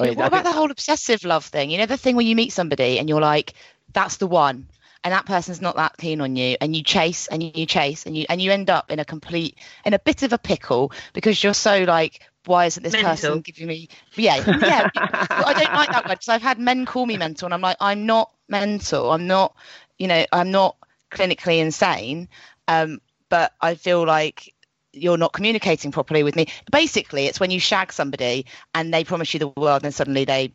Wait, what about think- the whole obsessive love thing? You know, the thing where you meet somebody and you're like, that's the one. And that person's not that keen on you, and you chase and you chase and you and you end up in a complete in a bit of a pickle because you're so like, why isn't this Mental. person giving me? Yeah, yeah. I don't like that word because I've had men call me mental, and I'm like, I'm not mental. I'm not, you know, I'm not clinically insane. Um, but I feel like you're not communicating properly with me. Basically, it's when you shag somebody and they promise you the world, and suddenly they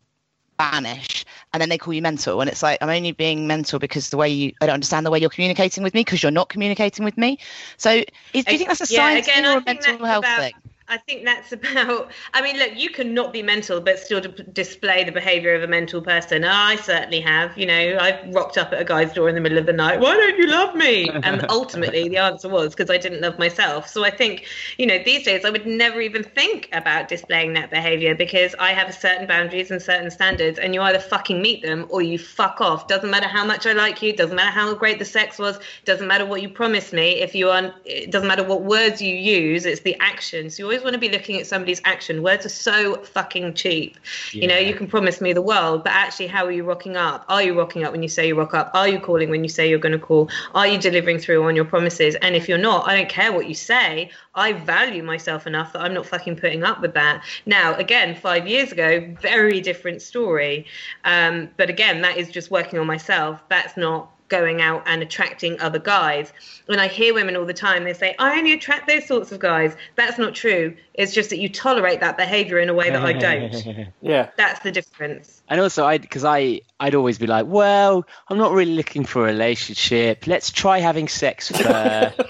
vanish, and then they call you mental, and it's like I'm only being mental because the way you I don't understand the way you're communicating with me because you're not communicating with me. So, is, do you think that's a Yeah, science again, or a mental health about- thing? I think that's about. I mean, look, you can not be mental, but still d- display the behaviour of a mental person. I certainly have. You know, I've rocked up at a guy's door in the middle of the night. Why don't you love me? And ultimately, the answer was because I didn't love myself. So I think, you know, these days I would never even think about displaying that behaviour because I have certain boundaries and certain standards, and you either fucking meet them or you fuck off. Doesn't matter how much I like you. Doesn't matter how great the sex was. Doesn't matter what you promised me. If you are, it doesn't matter what words you use. It's the actions. You always want to be looking at somebody's action. Words are so fucking cheap. You know, you can promise me the world, but actually, how are you rocking up? Are you rocking up when you say you rock up? Are you calling when you say you're going to call? Are you delivering through on your promises? And if you're not, I don't care what you say. I value myself enough that I'm not fucking putting up with that. Now, again, five years ago, very different story. Um, but again, that is just working on myself. That's not going out and attracting other guys. When I hear women all the time, they say, I only attract those sorts of guys. That's not true. It's just that you tolerate that behavior in a way that I don't. Yeah. That's the difference. And also, I because I I'd always be like, well, I'm not really looking for a relationship. Let's try having sex first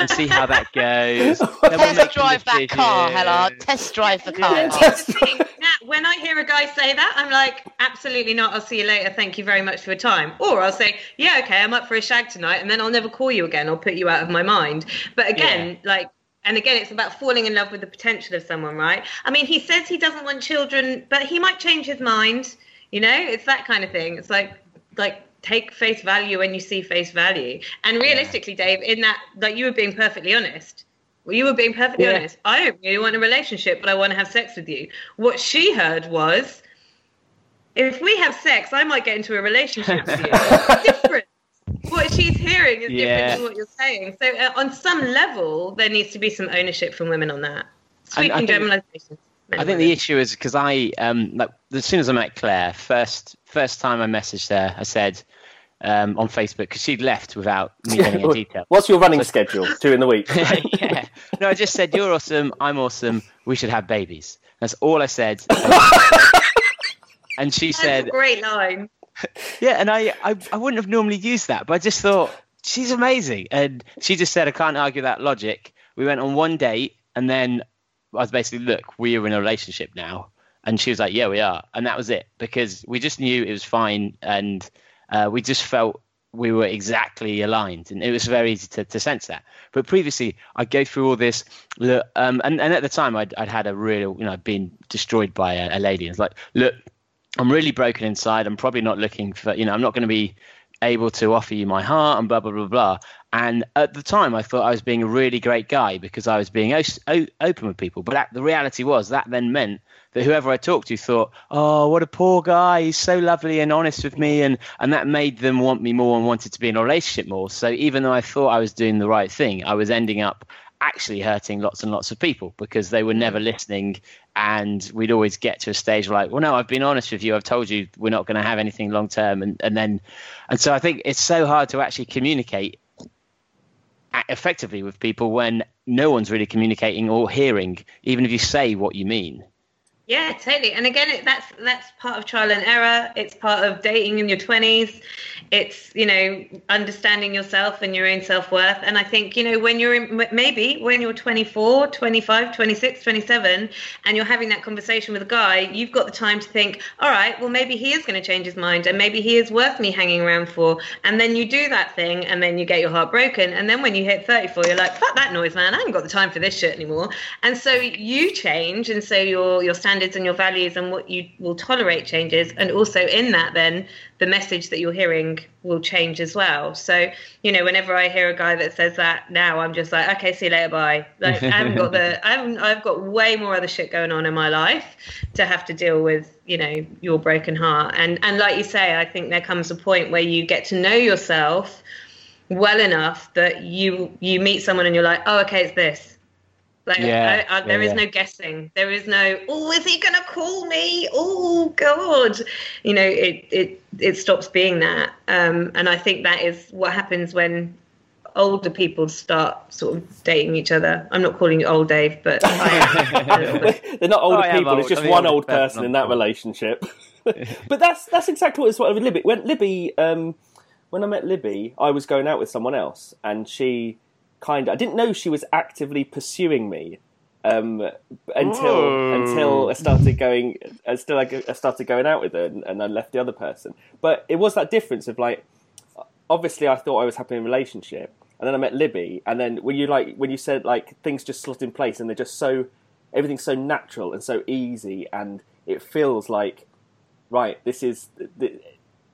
and see how that goes. Then we'll Test drive that car, decision." Hella. Test drive the car. That's the thing. Now, when I hear a guy say that, I'm like, absolutely not. I'll see you later. Thank you very much for your time. Or I'll say, yeah, okay, I'm up for a shag tonight, and then I'll never call you again. I'll put you out of my mind. But again, like, and again, it's about falling in love with the potential of someone, right? I mean, he says he doesn't want children, but he might change his mind. You know, it's that kind of thing. It's like, like take face value when you see face value. And realistically, Dave, in that, like, you were being perfectly honest. Well, you were being perfectly Yeah. honest. I don't really want a relationship, but I want to have sex with you. What she heard was, if we have sex, I might get into a relationship with you. Different. What she's hearing is Yeah. different to what you're saying. So, uh, on some level, there needs to be some ownership from women on that. Sweeping generalizations. I think the issue is because I um like as soon as I met Claire, first first time I messaged her, I said um on Facebook because she'd left without me getting a detail. What's your running schedule? Two in the week. yeah. No, I just said you're awesome. I'm awesome. We should have babies. That's all I said. and she That's said, a great line. yeah, and I, I I wouldn't have normally used that, but I just thought she's amazing, and she just said I can't argue that logic. We went on one date, and then I was basically, look, we are in a relationship now, and she was like, yeah, we are, and that was it because we just knew it was fine, and uh, we just felt we were exactly aligned, and it was very easy to, to sense that. But previously, I'd go through all this, look, um, and and at the time, I'd I'd had a real, you know, been destroyed by a, a lady, and it's like, look. I'm really broken inside. I'm probably not looking for, you know, I'm not going to be able to offer you my heart and blah, blah, blah, blah. And at the time, I thought I was being a really great guy because I was being o- o- open with people. But the reality was that then meant that whoever I talked to thought, oh, what a poor guy. He's so lovely and honest with me. And, and that made them want me more and wanted to be in a relationship more. So even though I thought I was doing the right thing, I was ending up actually hurting lots and lots of people because they were never listening and we'd always get to a stage like well no i've been honest with you i've told you we're not going to have anything long term and, and then and so i think it's so hard to actually communicate effectively with people when no one's really communicating or hearing even if you say what you mean Yeah, totally. And again, it, that's that's part of trial and error. It's part of dating in your twenties. It's you know understanding yourself and your own self worth. And I think you know when you're in, maybe when you're 24, 25, 26, 27, and you're having that conversation with a guy, you've got the time to think, all right, well maybe he is going to change his mind, and maybe he is worth me hanging around for. And then you do that thing, and then you get your heart broken. And then when you hit 34, you're like, fuck that noise, man. I haven't got the time for this shit anymore. And so you change, and so your your standards standards and your values and what you will tolerate changes. And also in that then the message that you're hearing will change as well. So you know whenever i hear a guy that says that now i'm just like okay see you later bye. Like i haven't got the I haven't, i've got way more other shit going on in my life to have to deal with you know your broken heart. And and like you say i think there comes a point where you get to know yourself well enough that you you meet someone and you're like oh okay it's this like Yeah, I, I, there yeah, is yeah. no guessing. There is no oh, is he gonna call me? Oh God, you know it it it stops being that. Um, and I think that is what happens when older people start sort of dating each other. I'm not calling you old Dave, but I am. a little bit. They're not older I am people. old. It's just I'm the one old person person in that board. relationship. but that's that's exactly what it's what with Libby. When Libby, um, when I met Libby, I was going out with someone else, and she kind of I didn't know she was actively pursuing me um, until Ooh. until I started going until I, I started going out with her, and, and I left the other person. But it was that difference of like obviously I thought I was happy in a relationship, and then I met Libby, and then when you like when you said like things just slot in place, and they're just so everything's so natural and so easy, and it feels like right, this is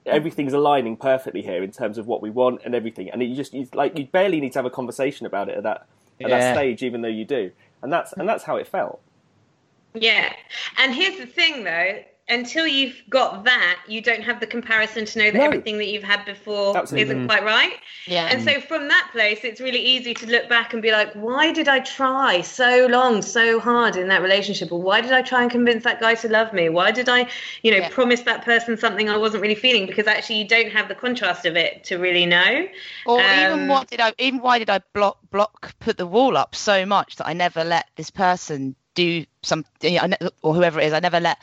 everything's aligning perfectly here in terms of what we want and everything, and you just you, like you barely need to have a conversation about it at that at Yeah. that stage, even though you do, and that's and that's how it felt. Yeah. And here's the thing though, until you've got that, you don't have the comparison to know that No. everything that you've had before Absolutely. isn't quite right. Yeah. And so from that place, it's really easy to look back and be like, why did I try so long, so hard in that relationship? Or why did I try and convince that guy to love me? Why did I, you know, Yeah. promise that person something I wasn't really feeling? Because actually you don't have the contrast of it to really know. Or Um, even what did I even why did I block block put the wall up so much that I never let this person do some, I ne- or whoever it is I never let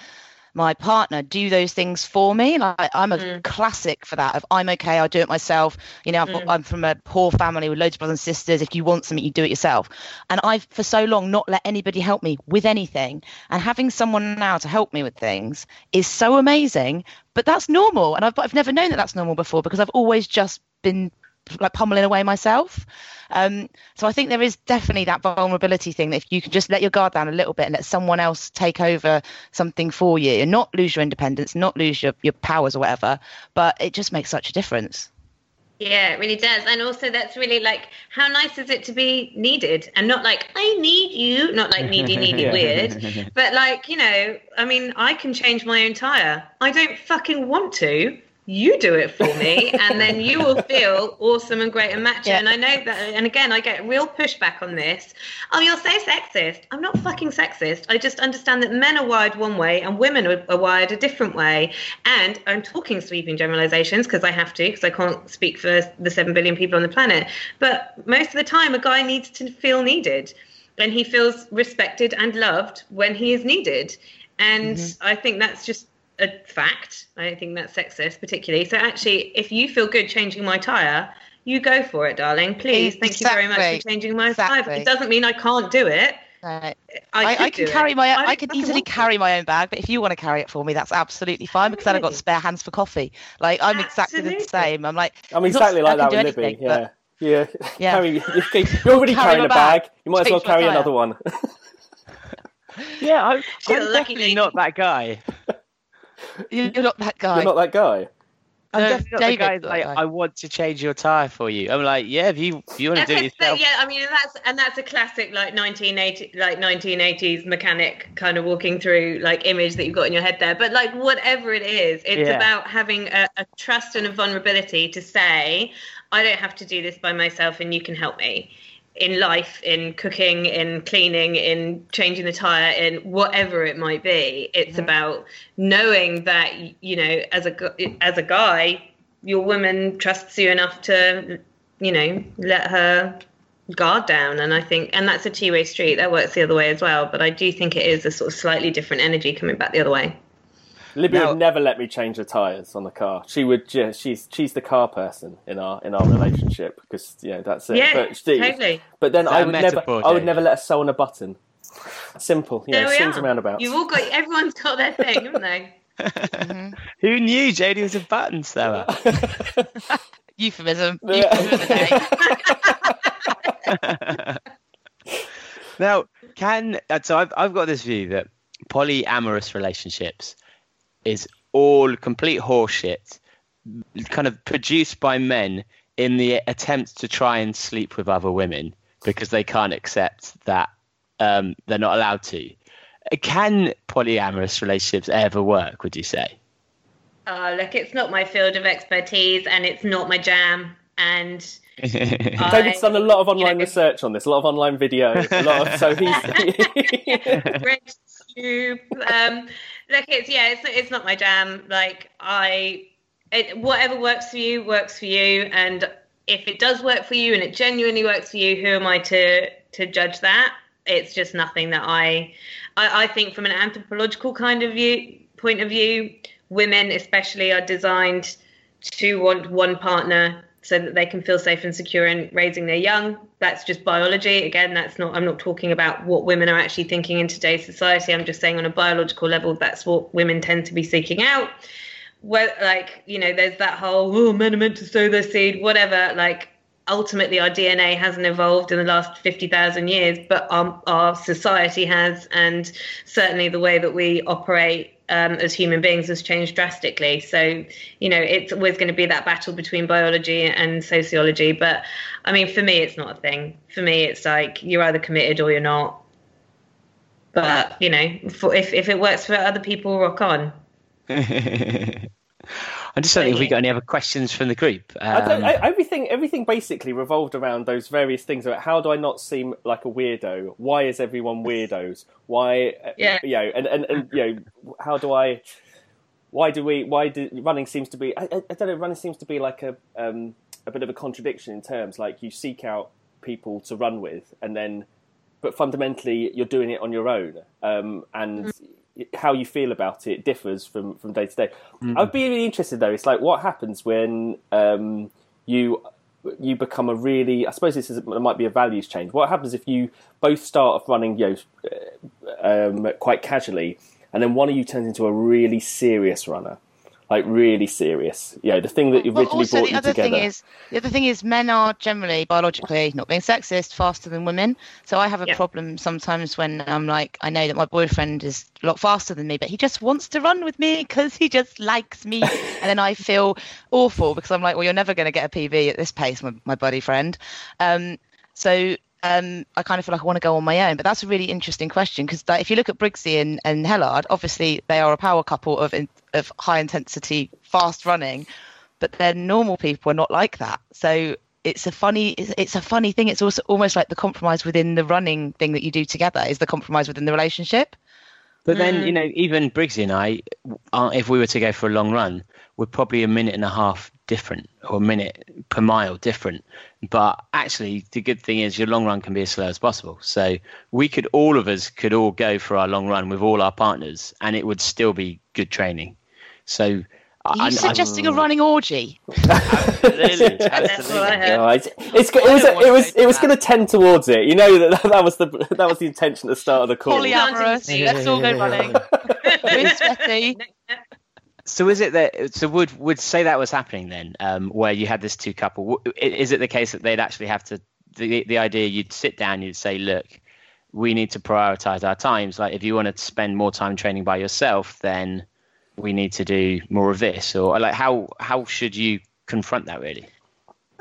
my partner do those things for me. Like I'm a Mm. classic for that of I'm okay I'll do it myself. You know Mm. I'm from a poor family with loads of brothers and sisters. If you want something you do it yourself. And I've for so long not let anybody help me with anything. And having someone now to help me with things is so amazing but that's normal. And I've, I've never known that that's normal before because I've always just been like pummeling away myself um, so I think there is definitely that vulnerability thing that if you can just let your guard down a little bit and let someone else take over something for you and not lose your independence not lose your, your powers or whatever but it just makes such a difference Yeah, it really does. And also, that's really like, how nice is it to be needed and not like, I need you, not like needy, needy, Yeah. weird, but like, you know, I mean, I can change my own tire. I don't fucking want to. You do it for me, and then you will feel awesome and great and macho. Yeah. And I know that, and again, I get real pushback on this. Oh, you're so sexist. I'm not fucking sexist. I just understand that men are wired one way and women are, are wired a different way. And I'm talking sweeping generalizations because I have to, because I can't speak for the 7 billion people on the planet. But most of the time, a guy needs to feel needed. And he feels respected and loved when he is needed. And mm-hmm. I think that's just a fact. I don't think that's sexist, particularly. So, actually, if you feel good changing my tire, you go for it, darling. Please. Thank you very much for changing my Exactly. tire. It doesn't mean I can't do it. Right. I, I, I can carry it. my I I, can easily carry my own bag, but if you want to carry it for me, that's absolutely fine because then I've got spare hands for coffee. Like I'm exactly the same. I'm like I'm it's not- exactly like I that can with do Libby. anything, but- Yeah, yeah. Yeah. Carry, you keep- you're already carrying my a bag. bag. You might as well carry another one. Yeah, I'm, I'm definitely not that guy. You're not that guy. You're not that guy. I'm No, definitely not David's the guy not like that guy. I want to change your tire for you. I'm like, yeah, if you if you want to do Okay, it so, yourself, yeah, I mean that's and that's a classic like 1980 like 1980s mechanic kind of walking through like image that you've got in your head there. But like whatever it is, it's Yeah. about having a, a trust and a vulnerability to say, I don't have to do this by myself, and you can help me in life, in cooking, in cleaning, in changing the tire, in whatever it might be. It's about knowing that you know as a as a guy, your woman trusts you enough to you know let her guard down and i think and that's a two-way street that works the other way as well but i do think it is a sort of slightly different energy coming back the other way Libby Now- would never let me change the tires on the car. She would just she's she's the car person in our in our relationship because you know that's it. Yeah, but she- totally. But then that I a would metaphor, never I would never let her sew on a button. Simple, you know, there we swings are and roundabouts. you've all got everyone's got their thing haven't they who knew Jody was a button sewer? Euphemism. Yeah. Euphemism of the day. now, can uh, so I've I've got this view that polyamorous relationships is all complete horseshit, kind of produced by men in the attempt to try and sleep with other women because they can't accept that um, they're not allowed to. Can polyamorous relationships ever work? Would you say? Oh, look, it's not my field of expertise, and it's not my jam. And David's done a lot of online know, research on this, a lot of online video, a lot of, so he's French tube. Um, look, it's yeah, it's it's not my jam. Like I, it, whatever works for you works for you, and if it does work for you and it genuinely works for you, who am I to to judge that? It's just nothing that I, I, I think from an anthropological kind of view point of view, women especially are designed to want one partner so that they can feel safe and secure in raising their young. That's just biology. Again, that's not. I'm not talking about what women are actually thinking in today's society. I'm just saying on a biological level, that's what women tend to be seeking out. Well, like you know, there's that whole oh, men are meant to sow their seed, whatever. Like ultimately, our DNA hasn't evolved in the last fifty thousand years, but our, our society has, and certainly the way that we operate um, as human beings has changed drastically. So, you know, it's always going to be that battle between biology and sociology. But I mean, for me, it's not a thing. For me, it's like you're either committed or you're not. But you know, for, if if it works for other people, rock on. I'm just wondering if we got any other questions from the group. I don't, Um, I, everything everything basically revolved around those various things about how do I not seem like a weirdo? Why is everyone weirdos? Why, uh, Yeah. you know, and, and, and you know, how do I? Why do we? Why do running seems to be? I, I, I don't know. Running seems to be like a um, a bit of a contradiction in terms. Like you seek out people to run with, and then, but fundamentally you're doing it on your own, um, and how you feel about it differs from from day to day. I'd be really interested though. It's like what happens when um, you you become a really. I suppose this is it might be a values change. What happens if you both start off running, you know, um, quite casually, and then one of you turns into a really serious runner, like really serious. You know, the thing that Well, originally also brought the you other together. thing is the other thing is men are generally biologically not being sexist faster than women. So I have a Yeah. problem sometimes when I'm like I know that my boyfriend is a lot faster than me, but he just wants to run with me because he just likes me, and then I feel awful because I'm like, well, you're never going to get a PB at this pace, my, my buddy friend. Um, so um, I kind of feel like I want to go on my own. But that's a really interesting question because like, if you look at Briggsy and, and Hellard, obviously they are a power couple of in, of high intensity fast running, but then normal people are not like that. So it's a funny it's, it's a funny thing. It's also almost like the compromise within the running thing that you do together is the compromise within the relationship. But then, you know, even Briggsy and I, uh, if we were to go for a long run, we're probably a minute and a half different or a minute per mile different. But actually, the good thing is your long run can be as slow as possible. So we could, all of us could all go for our long run with all our partners and it would still be good training. So Are you suggesting a running orgy? Absolutely, That's what I absolutely. heard. Oh, it's, it's, it was it was it was going to tend towards it. You know that that was the that was the intention at the start of the call. Polyamorous. Let's all go running. We're sweaty. So is it that so would would say that was happening then, um, where you had this two couple? Is it the case that they'd actually have to the the idea you'd sit down, you'd say, look, we need to prioritize our times. Like if you want to spend more time training by yourself, then we need to do more of this. Or like how how should you confront that really?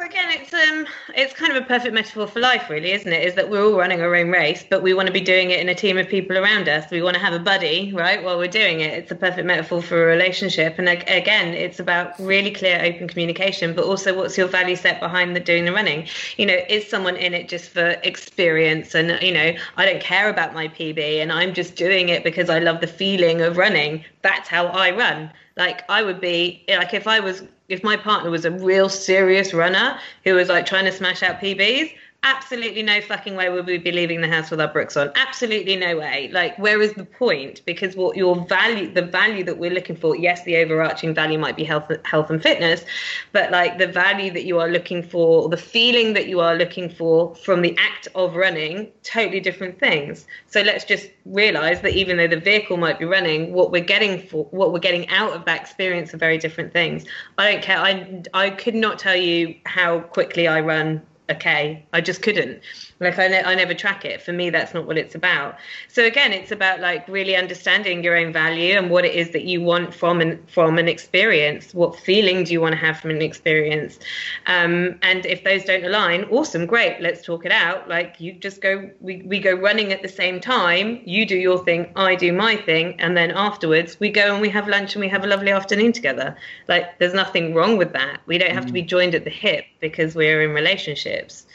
Again, it's um, it's kind of a perfect metaphor for life, really, isn't it? Is that we're all running our own race, but we want to be doing it in a team of people around us. We want to have a buddy, right, while we're doing it. It's a perfect metaphor for a relationship, and ag- again, it's about really clear, open communication, but also what's your value set behind the doing the running. You know, is someone in it just for experience, and you know, I don't care about my PB, and I'm just doing it because I love the feeling of running. That's how I run. Like I would be like if I was if my partner was a real serious runner who was like trying to smash out PBs, absolutely no fucking way would we be leaving the house with our brooks on. Absolutely no way. Like, where is the point? Because what your value, the value that we're looking for, yes, the overarching value might be health, health and fitness, but like the value that you are looking for, the feeling that you are looking for from the act of running, totally different things. So let's just realize that even though the vehicle might be running, what we're getting for, what we're getting out of that experience are very different things. I don't care. I I could not tell you how quickly I run okay. I just couldn't. Like I, ne- I never track it. For me, that's not what it's about. So again, it's about like really understanding your own value and what it is that you want from an from an experience. What feeling do you want to have from an experience? Um, and if those don't align, awesome, great. Let's talk it out. Like you just go, we we go running at the same time. You do your thing, I do my thing, and then afterwards we go and we have lunch and we have a lovely afternoon together. Like there's nothing wrong with that. We don't have to be joined at the hip because we're in relationships.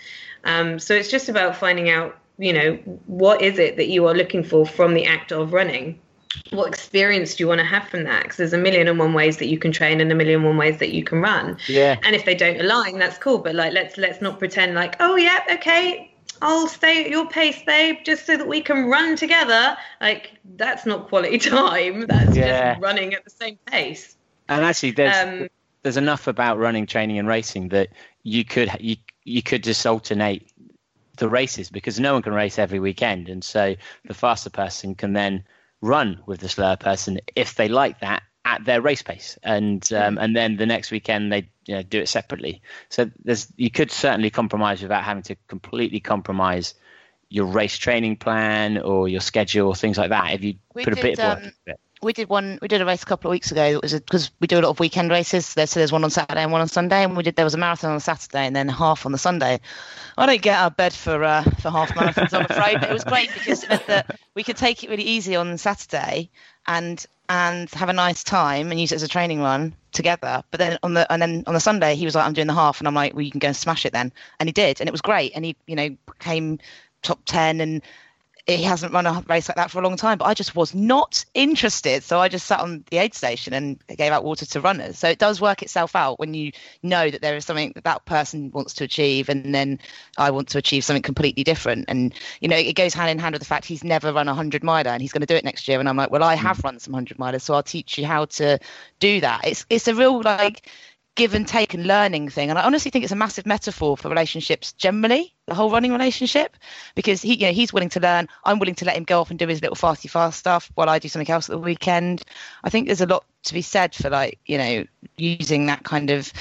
Um, so it's just about finding out, you know, what is it that you are looking for from the act of running? What experience do you want to have from that? Because there's a million and one ways that you can train and a million and one ways that you can run. Yeah. And if they don't align, that's cool. But like, let's let's not pretend like, oh yeah, okay, I'll stay at your pace, babe, just so that we can run together. Like that's not quality time. That's Yeah. just running at the same pace. And actually, there's Um, there's enough about running, training, and racing that you could you you could just alternate the races because no one can race every weekend, and so the faster person can then run with the slower person if they like that at their race pace, and um, and then the next weekend they you know, do it separately. So there's you could certainly compromise without having to completely compromise your race training plan or your schedule or things like that if you We put a bit of work um, into it. We did one we did a race a couple of weeks ago. It was because we do a lot of weekend races. So there's one on saturday and one on sunday. And we did there was a marathon on saturday and then half on the sunday. I don't get out of bed for uh, for half marathons i'm afraid but it was great because it meant that we could take it really easy on saturday and and have a nice time and use it as a training run together. But then on the and then on the sunday he was like i'm doing the half and i'm like well you can go and smash it then. And he did and it was great. And he you know came top 10 and he hasn't run a race like that for a long time, but I just was not interested. So I just sat on the aid station and gave out water to runners. So it does work itself out when you know that there is something that that person wants to achieve, and then I want to achieve something completely different. And you know, it goes hand in hand with the fact he's never run a hundred miler and he's going to do it next year. And I'm like, well, I have hmm. run some hundred milers, so I'll teach you how to do that. It's it's a real like give and take and learning thing. And I honestly think it's a massive metaphor for relationships generally, the whole running relationship, because he, you know, he's willing to learn. I'm willing to let him go off and do his little fasty fast stuff while I do something else at the weekend. I think there's a lot to be said for like, you know, using that kind of,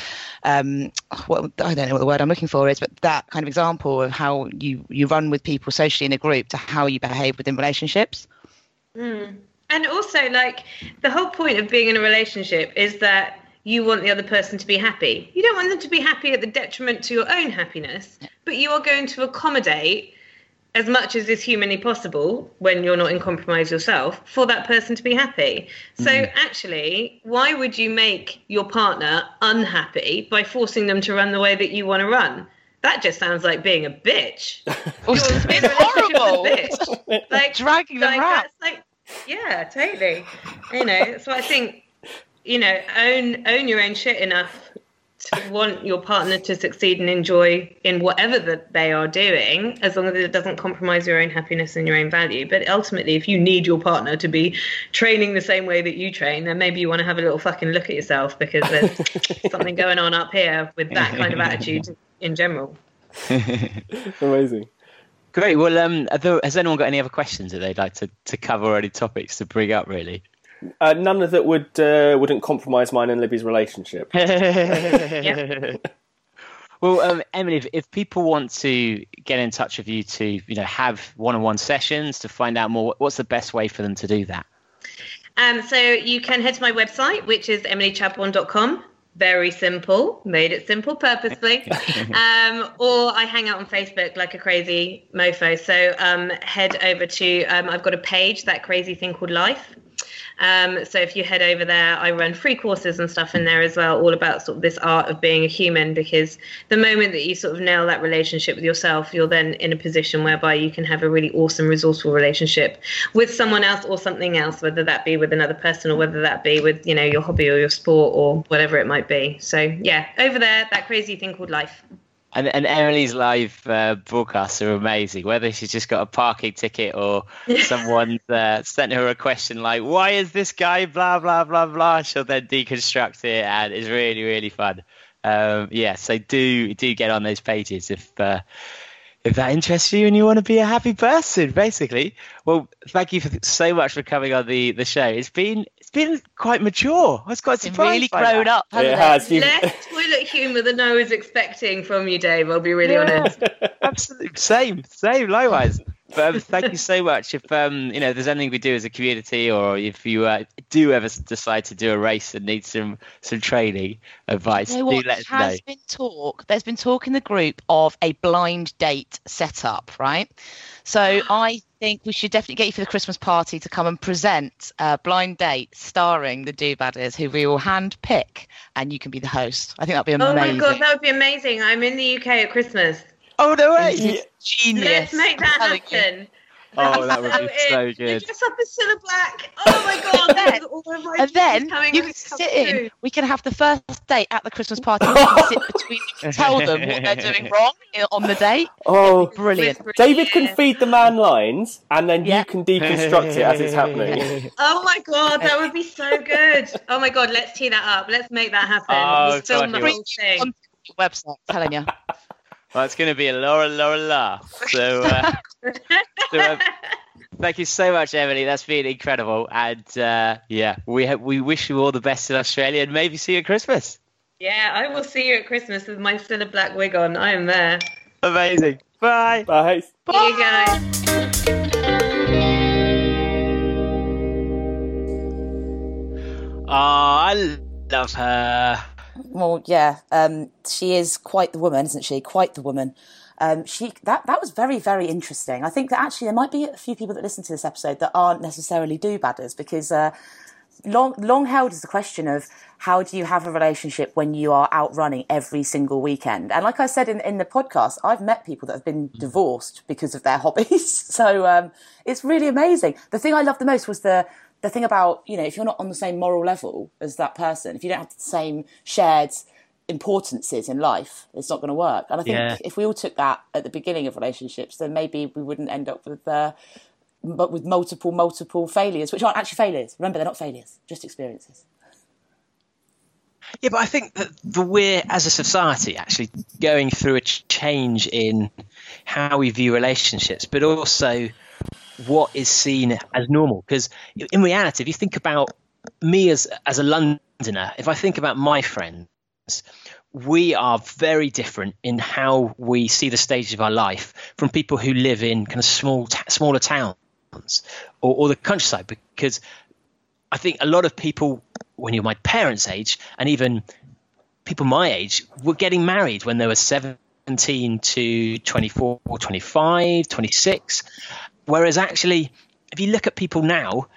um, what I don't know what the word I'm looking for is, but that kind of example of how you you run with people socially in a group to how you behave within relationships. And also, like, the whole point of being in a relationship is that you want the other person to be happy. You don't want them to be happy at the detriment to your own happiness, but you are going to accommodate as much as is humanly possible when you're not in compromise yourself for that person to be happy. So, mm-hmm. actually, why would you make your partner unhappy by forcing them to run the way that you want to run? That just sounds like being a bitch. You're in a horrible. bitch. Like, Dragging them like, out. that's like yeah totally you know so i think you know own own your own shit enough to want your partner to succeed and enjoy in whatever that they are doing as long as it doesn't compromise your own happiness and your own value but ultimately if you need your partner to be training the same way that you train then maybe you want to have a little fucking look at yourself because there's something going on up here with that kind of attitude in general Amazing. Great. Well, um, there, has anyone got any other questions that they'd like to, to cover or any topics to bring up, really? Uh, none of that would uh, wouldn't compromise mine and Libby's relationship. Well, um, Emily, if, if people want to get in touch with you to, you know, have one-on-one sessions to find out more, what's the best way for them to do that? Um, so you can head to my website, which is emilychadbourne.com. Very simple, made it simple purposefully. um, or I hang out on Facebook like a crazy mofo. So um, head over to, um, I've got a page, that crazy thing called Life. Um, so if you head over there, I run free courses and stuff in there as well, all about sort of this art of being a human. Because the moment that you sort of nail that relationship with yourself, you're then in a position whereby you can have a really awesome, resourceful relationship with someone else or something else, whether that be with another person or whether that be with you know your hobby or your sport or whatever it might be. So yeah, over there, that crazy thing called life. And, and Emily's live uh, broadcasts are amazing. Whether she's just got a parking ticket or someone uh, sent her a question like, "Why is this guy blah blah blah blah?" She'll then deconstruct it, and it's really really fun. Um, yeah, so do do get on those pages if uh, if that interests you and you want to be a happy person, basically. Well, thank you for, so much for coming on the, the show. It's been it's been quite mature. I was quite Been surprised. really by grown that. up, hasn't It it? has. Less toilet humour than I was expecting from you, Dave. I'll be really Yeah. honest. Absolutely, same, same, likewise. But um, thank you so much. If um, you know, there's anything we do as a community, or if you uh, do ever decide to do a race and need some some training advice, You know do what? let us know. has been talk. There's been talk in the group of a blind date setup, right? So I think we should definitely get you for the Christmas party to come and present a blind date starring the Do Badders, who we will hand pick, and you can be the host. I think that'd be amazing. Oh my god, that would be amazing. I'm in the UK at Christmas. Oh no way! Genius. Let's make that I'm telling you. happen. Oh, that would be in. so You good. Dress up as Cilla Black. Oh my god, then- all of my And then coming you can sit in. true. We can have the first date at the Christmas party. We can sit between. You can tell them what they're doing wrong on the date. Oh, Brilliant. David can feed the man lines, and then Yeah. you can deconstruct it as it's happening. Oh my god, that would be so good. Oh my god, let's tee that up. Let's make that happen. Oh, we'll film the whole thing. On the website, telling you. Well, it's going to be a Laura, Laura, la. So, uh, so uh, thank you so much, Emily. That's been incredible. And uh, yeah, we ha- we wish you all the best in Australia, and maybe see you at Christmas. Yeah, I will see you at Christmas with my Cilla Black wig on. I am there. Amazing. Bye. Bye. See you guys. Oh, I love her. Well, yeah, um, she is quite the woman, isn't she? Quite the woman. Um, she that that was very very interesting. I think that actually there might be a few people that listen to this episode that aren't necessarily do badders because uh, long long held is the question of how do you have a relationship when you are out running every single weekend? And like I said in in the podcast, I've met people that have been divorced because of their hobbies. So um, it's really amazing. The thing I loved the most was the the thing about you know if you're not on the same moral level as that person, if you don't have the same shared importances in life, it's not going to work. And I think Yeah. if we all took that at the beginning of relationships, then maybe we wouldn't end up with. Uh, but with multiple, multiple failures, which aren't actually failures. Remember, they're not failures, just experiences. Yeah, but I think that the we're as a society actually going through a change in how we view relationships, but also what is seen as normal. Because in reality, if you think about me as as a Londoner, if I think about my friends, we are very different in how we see the stages of our life from people who live in kind of small, smaller towns or, or the countryside. Because I think a lot of people, when you're my parents' age, and even people my age, were getting married when they were 17 to 24, 25, 26. Whereas actually, if you look at people now,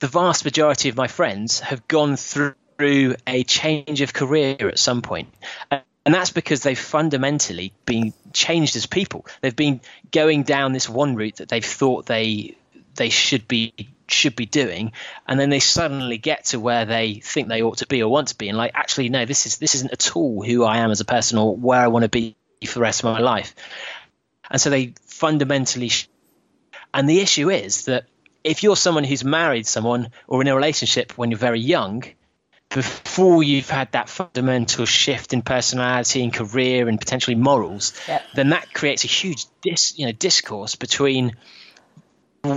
the vast majority of my friends have gone through a change of career at some point. And that's because they've fundamentally been changed as people. They've been going down this one route that they've thought they they should be should be doing, and then they suddenly get to where they think they ought to be or want to be, and like actually no, this is this isn't at all who I am as a person or where I want to be for the rest of my life. And so they fundamentally, and the issue is that if you're someone who's married someone or in a relationship when you're very young, before you've had that fundamental shift in personality and career and potentially morals, Yep. then that creates a huge dis, you know, discourse between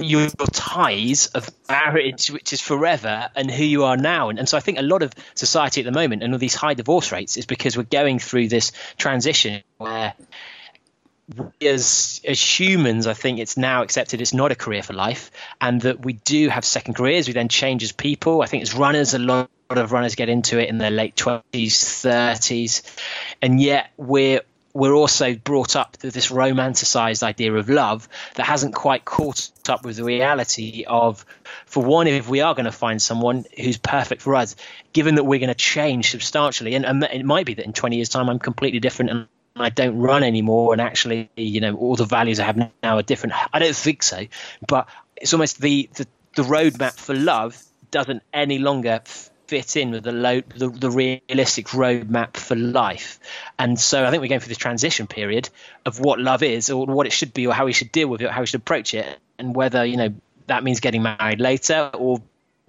your ties of marriage, which is forever, and who you are now. And, and so I think a lot of society at the moment and all these high divorce rates is because we're going through this transition where as as humans, I think it's now accepted it's not a career for life, and that we do have second careers. We then change as people. I think as runners, a lot of runners get into it in their late twenties, thirties, and yet we're we're also brought up to this romanticized idea of love that hasn't quite caught up with the reality of, for one, if we are going to find someone who's perfect for us, given that we're going to change substantially, and, and it might be that in 20 years' time I'm completely different and I don't run anymore, and actually, you know, all the values I have now are different. I don't think so, but it's almost the the, the roadmap for love doesn't any longer fit in with the, low, the the realistic roadmap for life. And so I think we're going through this transition period of what love is, or what it should be, or how we should deal with it, how we should approach it, and whether you know that means getting married later or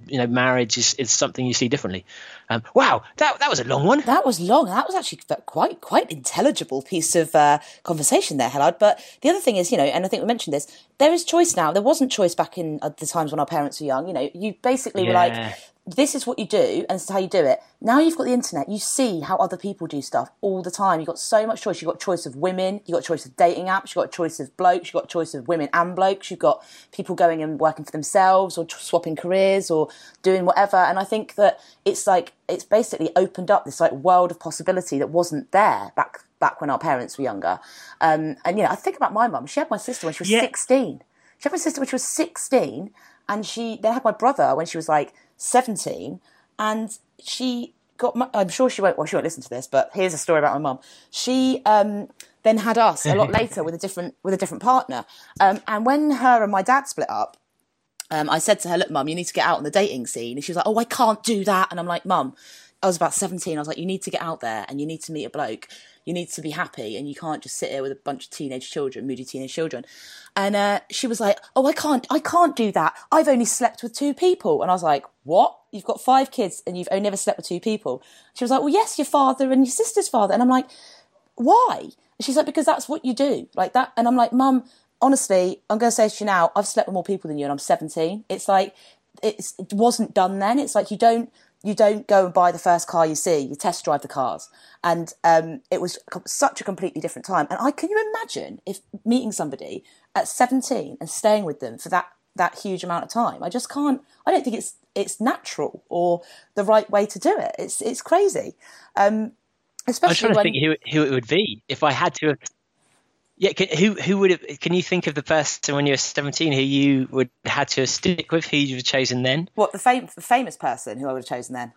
you know marriage is, is something you see differently. Um, wow, that that was a long one. That was long. That was actually quite quite intelligible piece of uh, conversation there, Hellard. But the other thing is, you know, and I think we mentioned this. There is choice now. There wasn't choice back in uh, the times when our parents were young. You know, you basically were like, Yeah. This is what you do and this is how you do it. Now you've got the internet, you see how other people do stuff all the time. You've got so much choice. You've got choice of women, you've got choice of dating apps, you've got choice of blokes, you've got choice of women and blokes, you've got people going and working for themselves or swapping careers or doing whatever. And I think that it's like, it's basically opened up this like world of possibility that wasn't there back back when our parents were younger. Um, and you know, I think about my mum. She had my sister when she was Yeah. 16. She had my sister when she was 16, and she then had my brother when she was like 17, and she got. My, I'm sure she won't. Well, she won't listen to this, but here's a story about my mum. She um, then had us a lot later with a different with a different partner, um, and when her and my dad split up. Um, I said to her, "Look, mum, you need to get out on the dating scene." And she was like, "Oh, I can't do that." And I'm like, "Mum, I was about 17. I was like, you need to get out there and you need to meet a bloke. You need to be happy and you can't just sit here with a bunch of teenage children, moody teenage children. And uh, she was like, oh, I can't, I can't do that. I've only slept with two people. And I was like, what? You've got five kids and you've only never slept with two people. She was like, well, yes, your father and your sister's father. And I'm like, why? And she's like, because that's what you do. Like that. And I'm like, mum, honestly, I'm going to say to you now, I've slept with more people than you and I'm 17. It's like, it's, it wasn't done then. It's like you don't, you don't go and buy the first car you see. You test drive the cars, and um, it was such a completely different time. And I can you imagine if meeting somebody at 17 and staying with them for that that huge amount of time? I just can't. I don't think it's it's natural or the right way to do it. It's it's crazy, um, I'm especially trying to think who who it would be if I had to. Yeah, can, who who would have? Can you think of the person when you were 17 who you would had to stick with? Who you'd have chosen then? what the, fam- the famous person who I would have chosen then.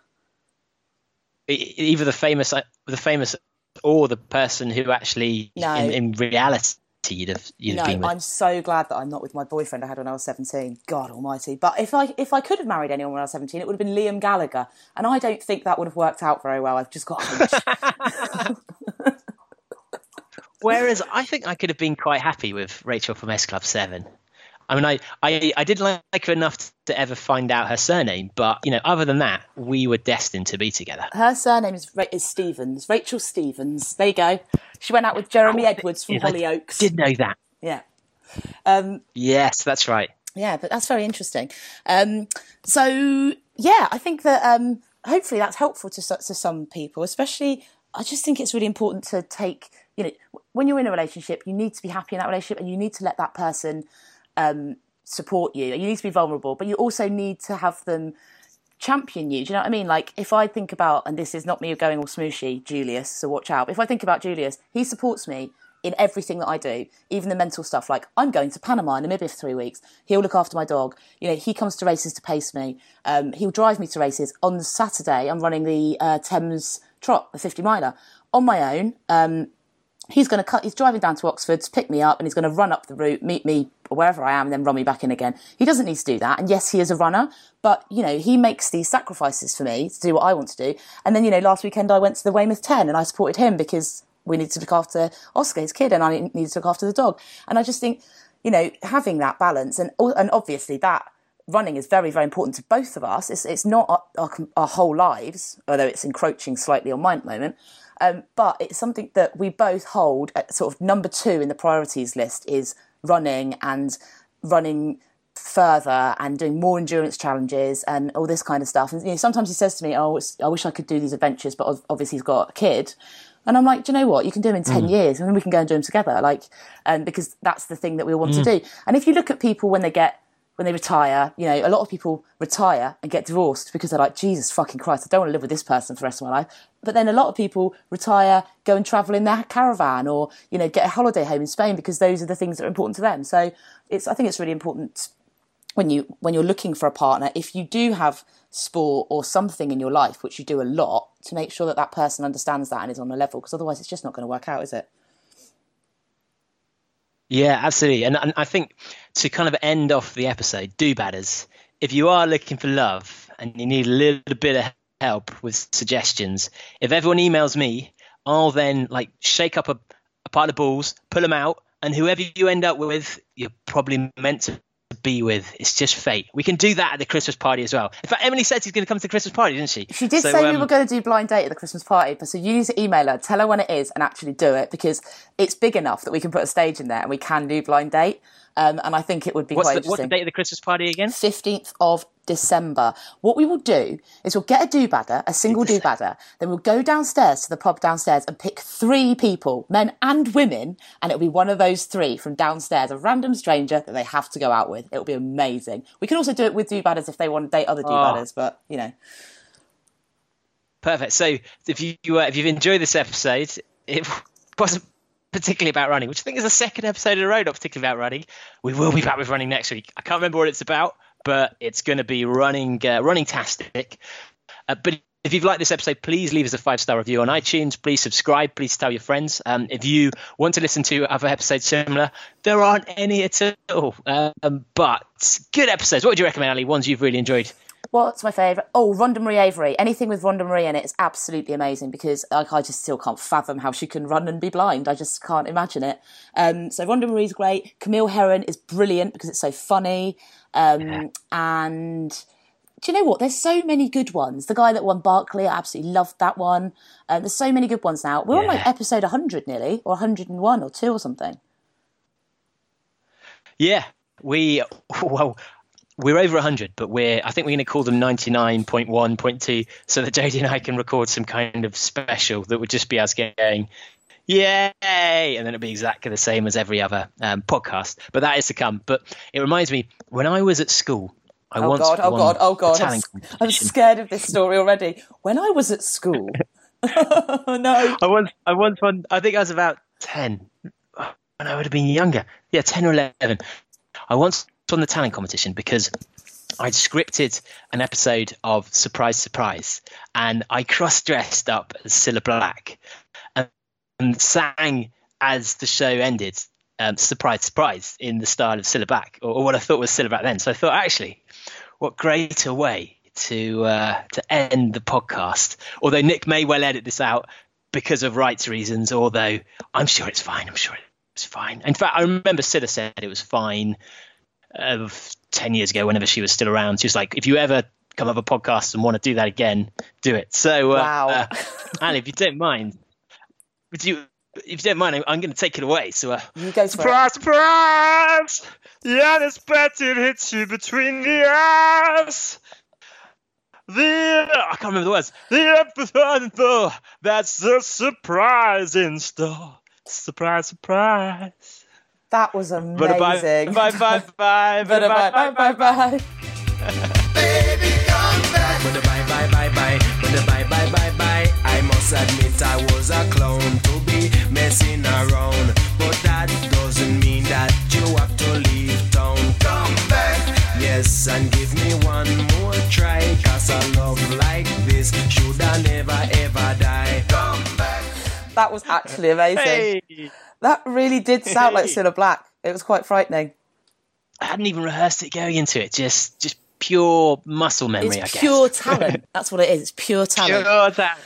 Either the famous, the famous, or the person who actually, No. in, in reality, you'd have you'd have No, been with. I'm so glad that I'm not with my boyfriend I had when I was 17. God Almighty! But if I if I could have married anyone when I was 17, it would have been Liam Gallagher, and I don't think that would have worked out very well. I've just got a hunch. Whereas I think I could have been quite happy with Rachel from S Club Seven. I mean, I, I, I did like her enough to ever find out her surname, but you know, other than that, we were destined to be together. Her surname is, Ra- is Stevens, Rachel Stevens. There you go. She went out with Jeremy Edwards from Hollyoaks. Did know that? Yeah. Um, Yes, that's right. yeah, but that's very interesting. Um, so yeah, I think that um, hopefully that's helpful to to some people, especially. I just think it's really important to take. You know, when you're in a relationship, you need to be happy in that relationship, and you need to let that person um, support you. You need to be vulnerable, but you also need to have them champion you. Do you know what I mean? Like if I think about, and this is not me going all smooshy, Julius, so watch out. If I think about Julius, he supports me in everything that I do, even the mental stuff. Like I'm going to Panama and Namibia for three weeks. He'll look after my dog. You know, he comes to races to pace me. Um, he'll drive me to races. On Saturday, I'm running the uh, Thames Trot, the 50 miler, on my own. Um, he's going to cut he's driving down to oxford to pick me up and he's going to run up the route meet me wherever i am and then run me back in again he doesn't need to do that and yes he is a runner but you know he makes these sacrifices for me to do what i want to do and then you know last weekend i went to the weymouth 10 and i supported him because we needed to look after oscar his kid and i needed to look after the dog and i just think you know having that balance and and obviously that running is very, very important to both of us. It's, it's not our, our, our whole lives, although it's encroaching slightly on mine at the moment. Um, but it's something that we both hold at sort of number two in the priorities list is running and running further and doing more endurance challenges and all this kind of stuff. And you know, sometimes he says to me, "Oh, I wish I could do these adventures," but obviously he's got a kid. And I'm like, do you know what? You can do them in 10 years and then we can go and do them together. Like, um, because that's the thing that we all want to do. And if you look at people when they get when they retire, you know, a lot of people retire and get divorced because they're like, Jesus fucking Christ, I don't want to live with this person for the rest of my life. But then a lot of people retire, go and travel in their caravan or, you know, get a holiday home in Spain because those are the things that are important to them. So it's, I think it's really important when you, when you're looking for a partner, if you do have sport or something in your life, which you do a lot, to make sure that that person understands that and is on a level because otherwise it's just not going to work out, is it? Yeah, absolutely. And, and I think to kind of end off the episode, do badders. If you are looking for love and you need a little bit of help with suggestions, if everyone emails me, I'll then like shake up a, a pile of balls, pull them out, and whoever you end up with, you're probably meant to be with. It's just fate. We can do that at the Christmas party as well. In fact, Emily said she's going to come to the Christmas party, didn't she? She did So, say we um, were going to do blind date at the Christmas party, but so you need to email her, tell her when it is, and actually do it because it's big enough that we can put a stage in there and we can do blind date. Um, and I think it would be What's quite the, what's the date of the Christmas party again? 15th of December. What we will do is we'll get a doobadder, a single doobadder, then we'll go downstairs to the pub downstairs and pick three people, men and women, and it'll be one of those three from downstairs, a random stranger that they have to go out with. It'll be amazing. We can also do it with doobadders if they want to date other doobadders, but you know. Perfect. So if you uh, if you've enjoyed this episode, it wasn't particularly about running, which I think is the second episode in a row not particularly about running. We will be back with running next week. I can't remember what it's about, but it's going to be running uh, running tastic. Uh, but if you've liked this episode, please leave us a five star review on iTunes. Please subscribe. Please tell your friends. Um, if you want to listen to other episodes similar, there aren't any at all. Um, but good episodes. What would you recommend, Allie? Ones you've really enjoyed? What's my favourite? Oh, Rhonda Marie Avery. Anything with Rhonda Marie in it is absolutely amazing because like, I just still can't fathom how she can run and be blind. I just can't imagine it. Um, so Rhonda Marie's great. Camille Herron is brilliant because it's so funny. Um, And do you know what? There's so many good ones. The guy that won Barkley, I absolutely loved that one. Um, there's so many good ones now. We're on like episode 100 nearly, or 101 or 2 or something. Yeah, we well, we're over 100, but we're I think we're going to call them 99.1.2 so that JD and I can record some kind of special that would just be us going, yay, and then it'd be exactly the same as every other um, podcast. But that is to come. But it reminds me when I was at school. I Oh once God, oh God, oh God. I'm, talent s- I'm scared of this story already. When I was at school. oh no. I once, I once won. I think I was about ten, and I would have been younger. Yeah, ten or eleven. I once won the talent competition because I'd scripted an episode of Surprise, Surprise, and I cross-dressed up as Cilla Black and, sang as the show ended. Um, surprise, surprise, in the style of Cilla Black, or, or what I thought was Cilla Black then. So I thought, actually, what greater way to uh, to end the podcast? Although Nick may well edit this out because of rights reasons, although I'm sure it's fine. I'm sure it's fine. In fact, I remember Cilla said it was fine uh, 10 years ago, whenever she was still around. She was like, if you ever come up a podcast and want to do that again, do it. So, uh, Wow. uh, Allie, if you don't mind, would you? If you don't mind, I'm, I'm going to take it away. So, uh, You go for it. surprise, surprise! The unexpected hits you between the eyes. The I can't remember the words. The episode that's the surprise in store. Surprise, surprise. That was amazing. bye bye bye bye Bye bye bye bye bye. When bye bye bye bye, bye bye bye bye, I must admit I was a clown to be messing around. But that doesn't mean that you have to leave town. Come back, yes, and give me one more try. Cause a love like this should I never ever die. Come back. That was actually amazing. Hey. That really did sound like Cilla Black. It was quite frightening. I hadn't even rehearsed it going into it. Just just pure muscle memory, I It's guess. pure talent. That's what it is. It's pure talent. Pure talent.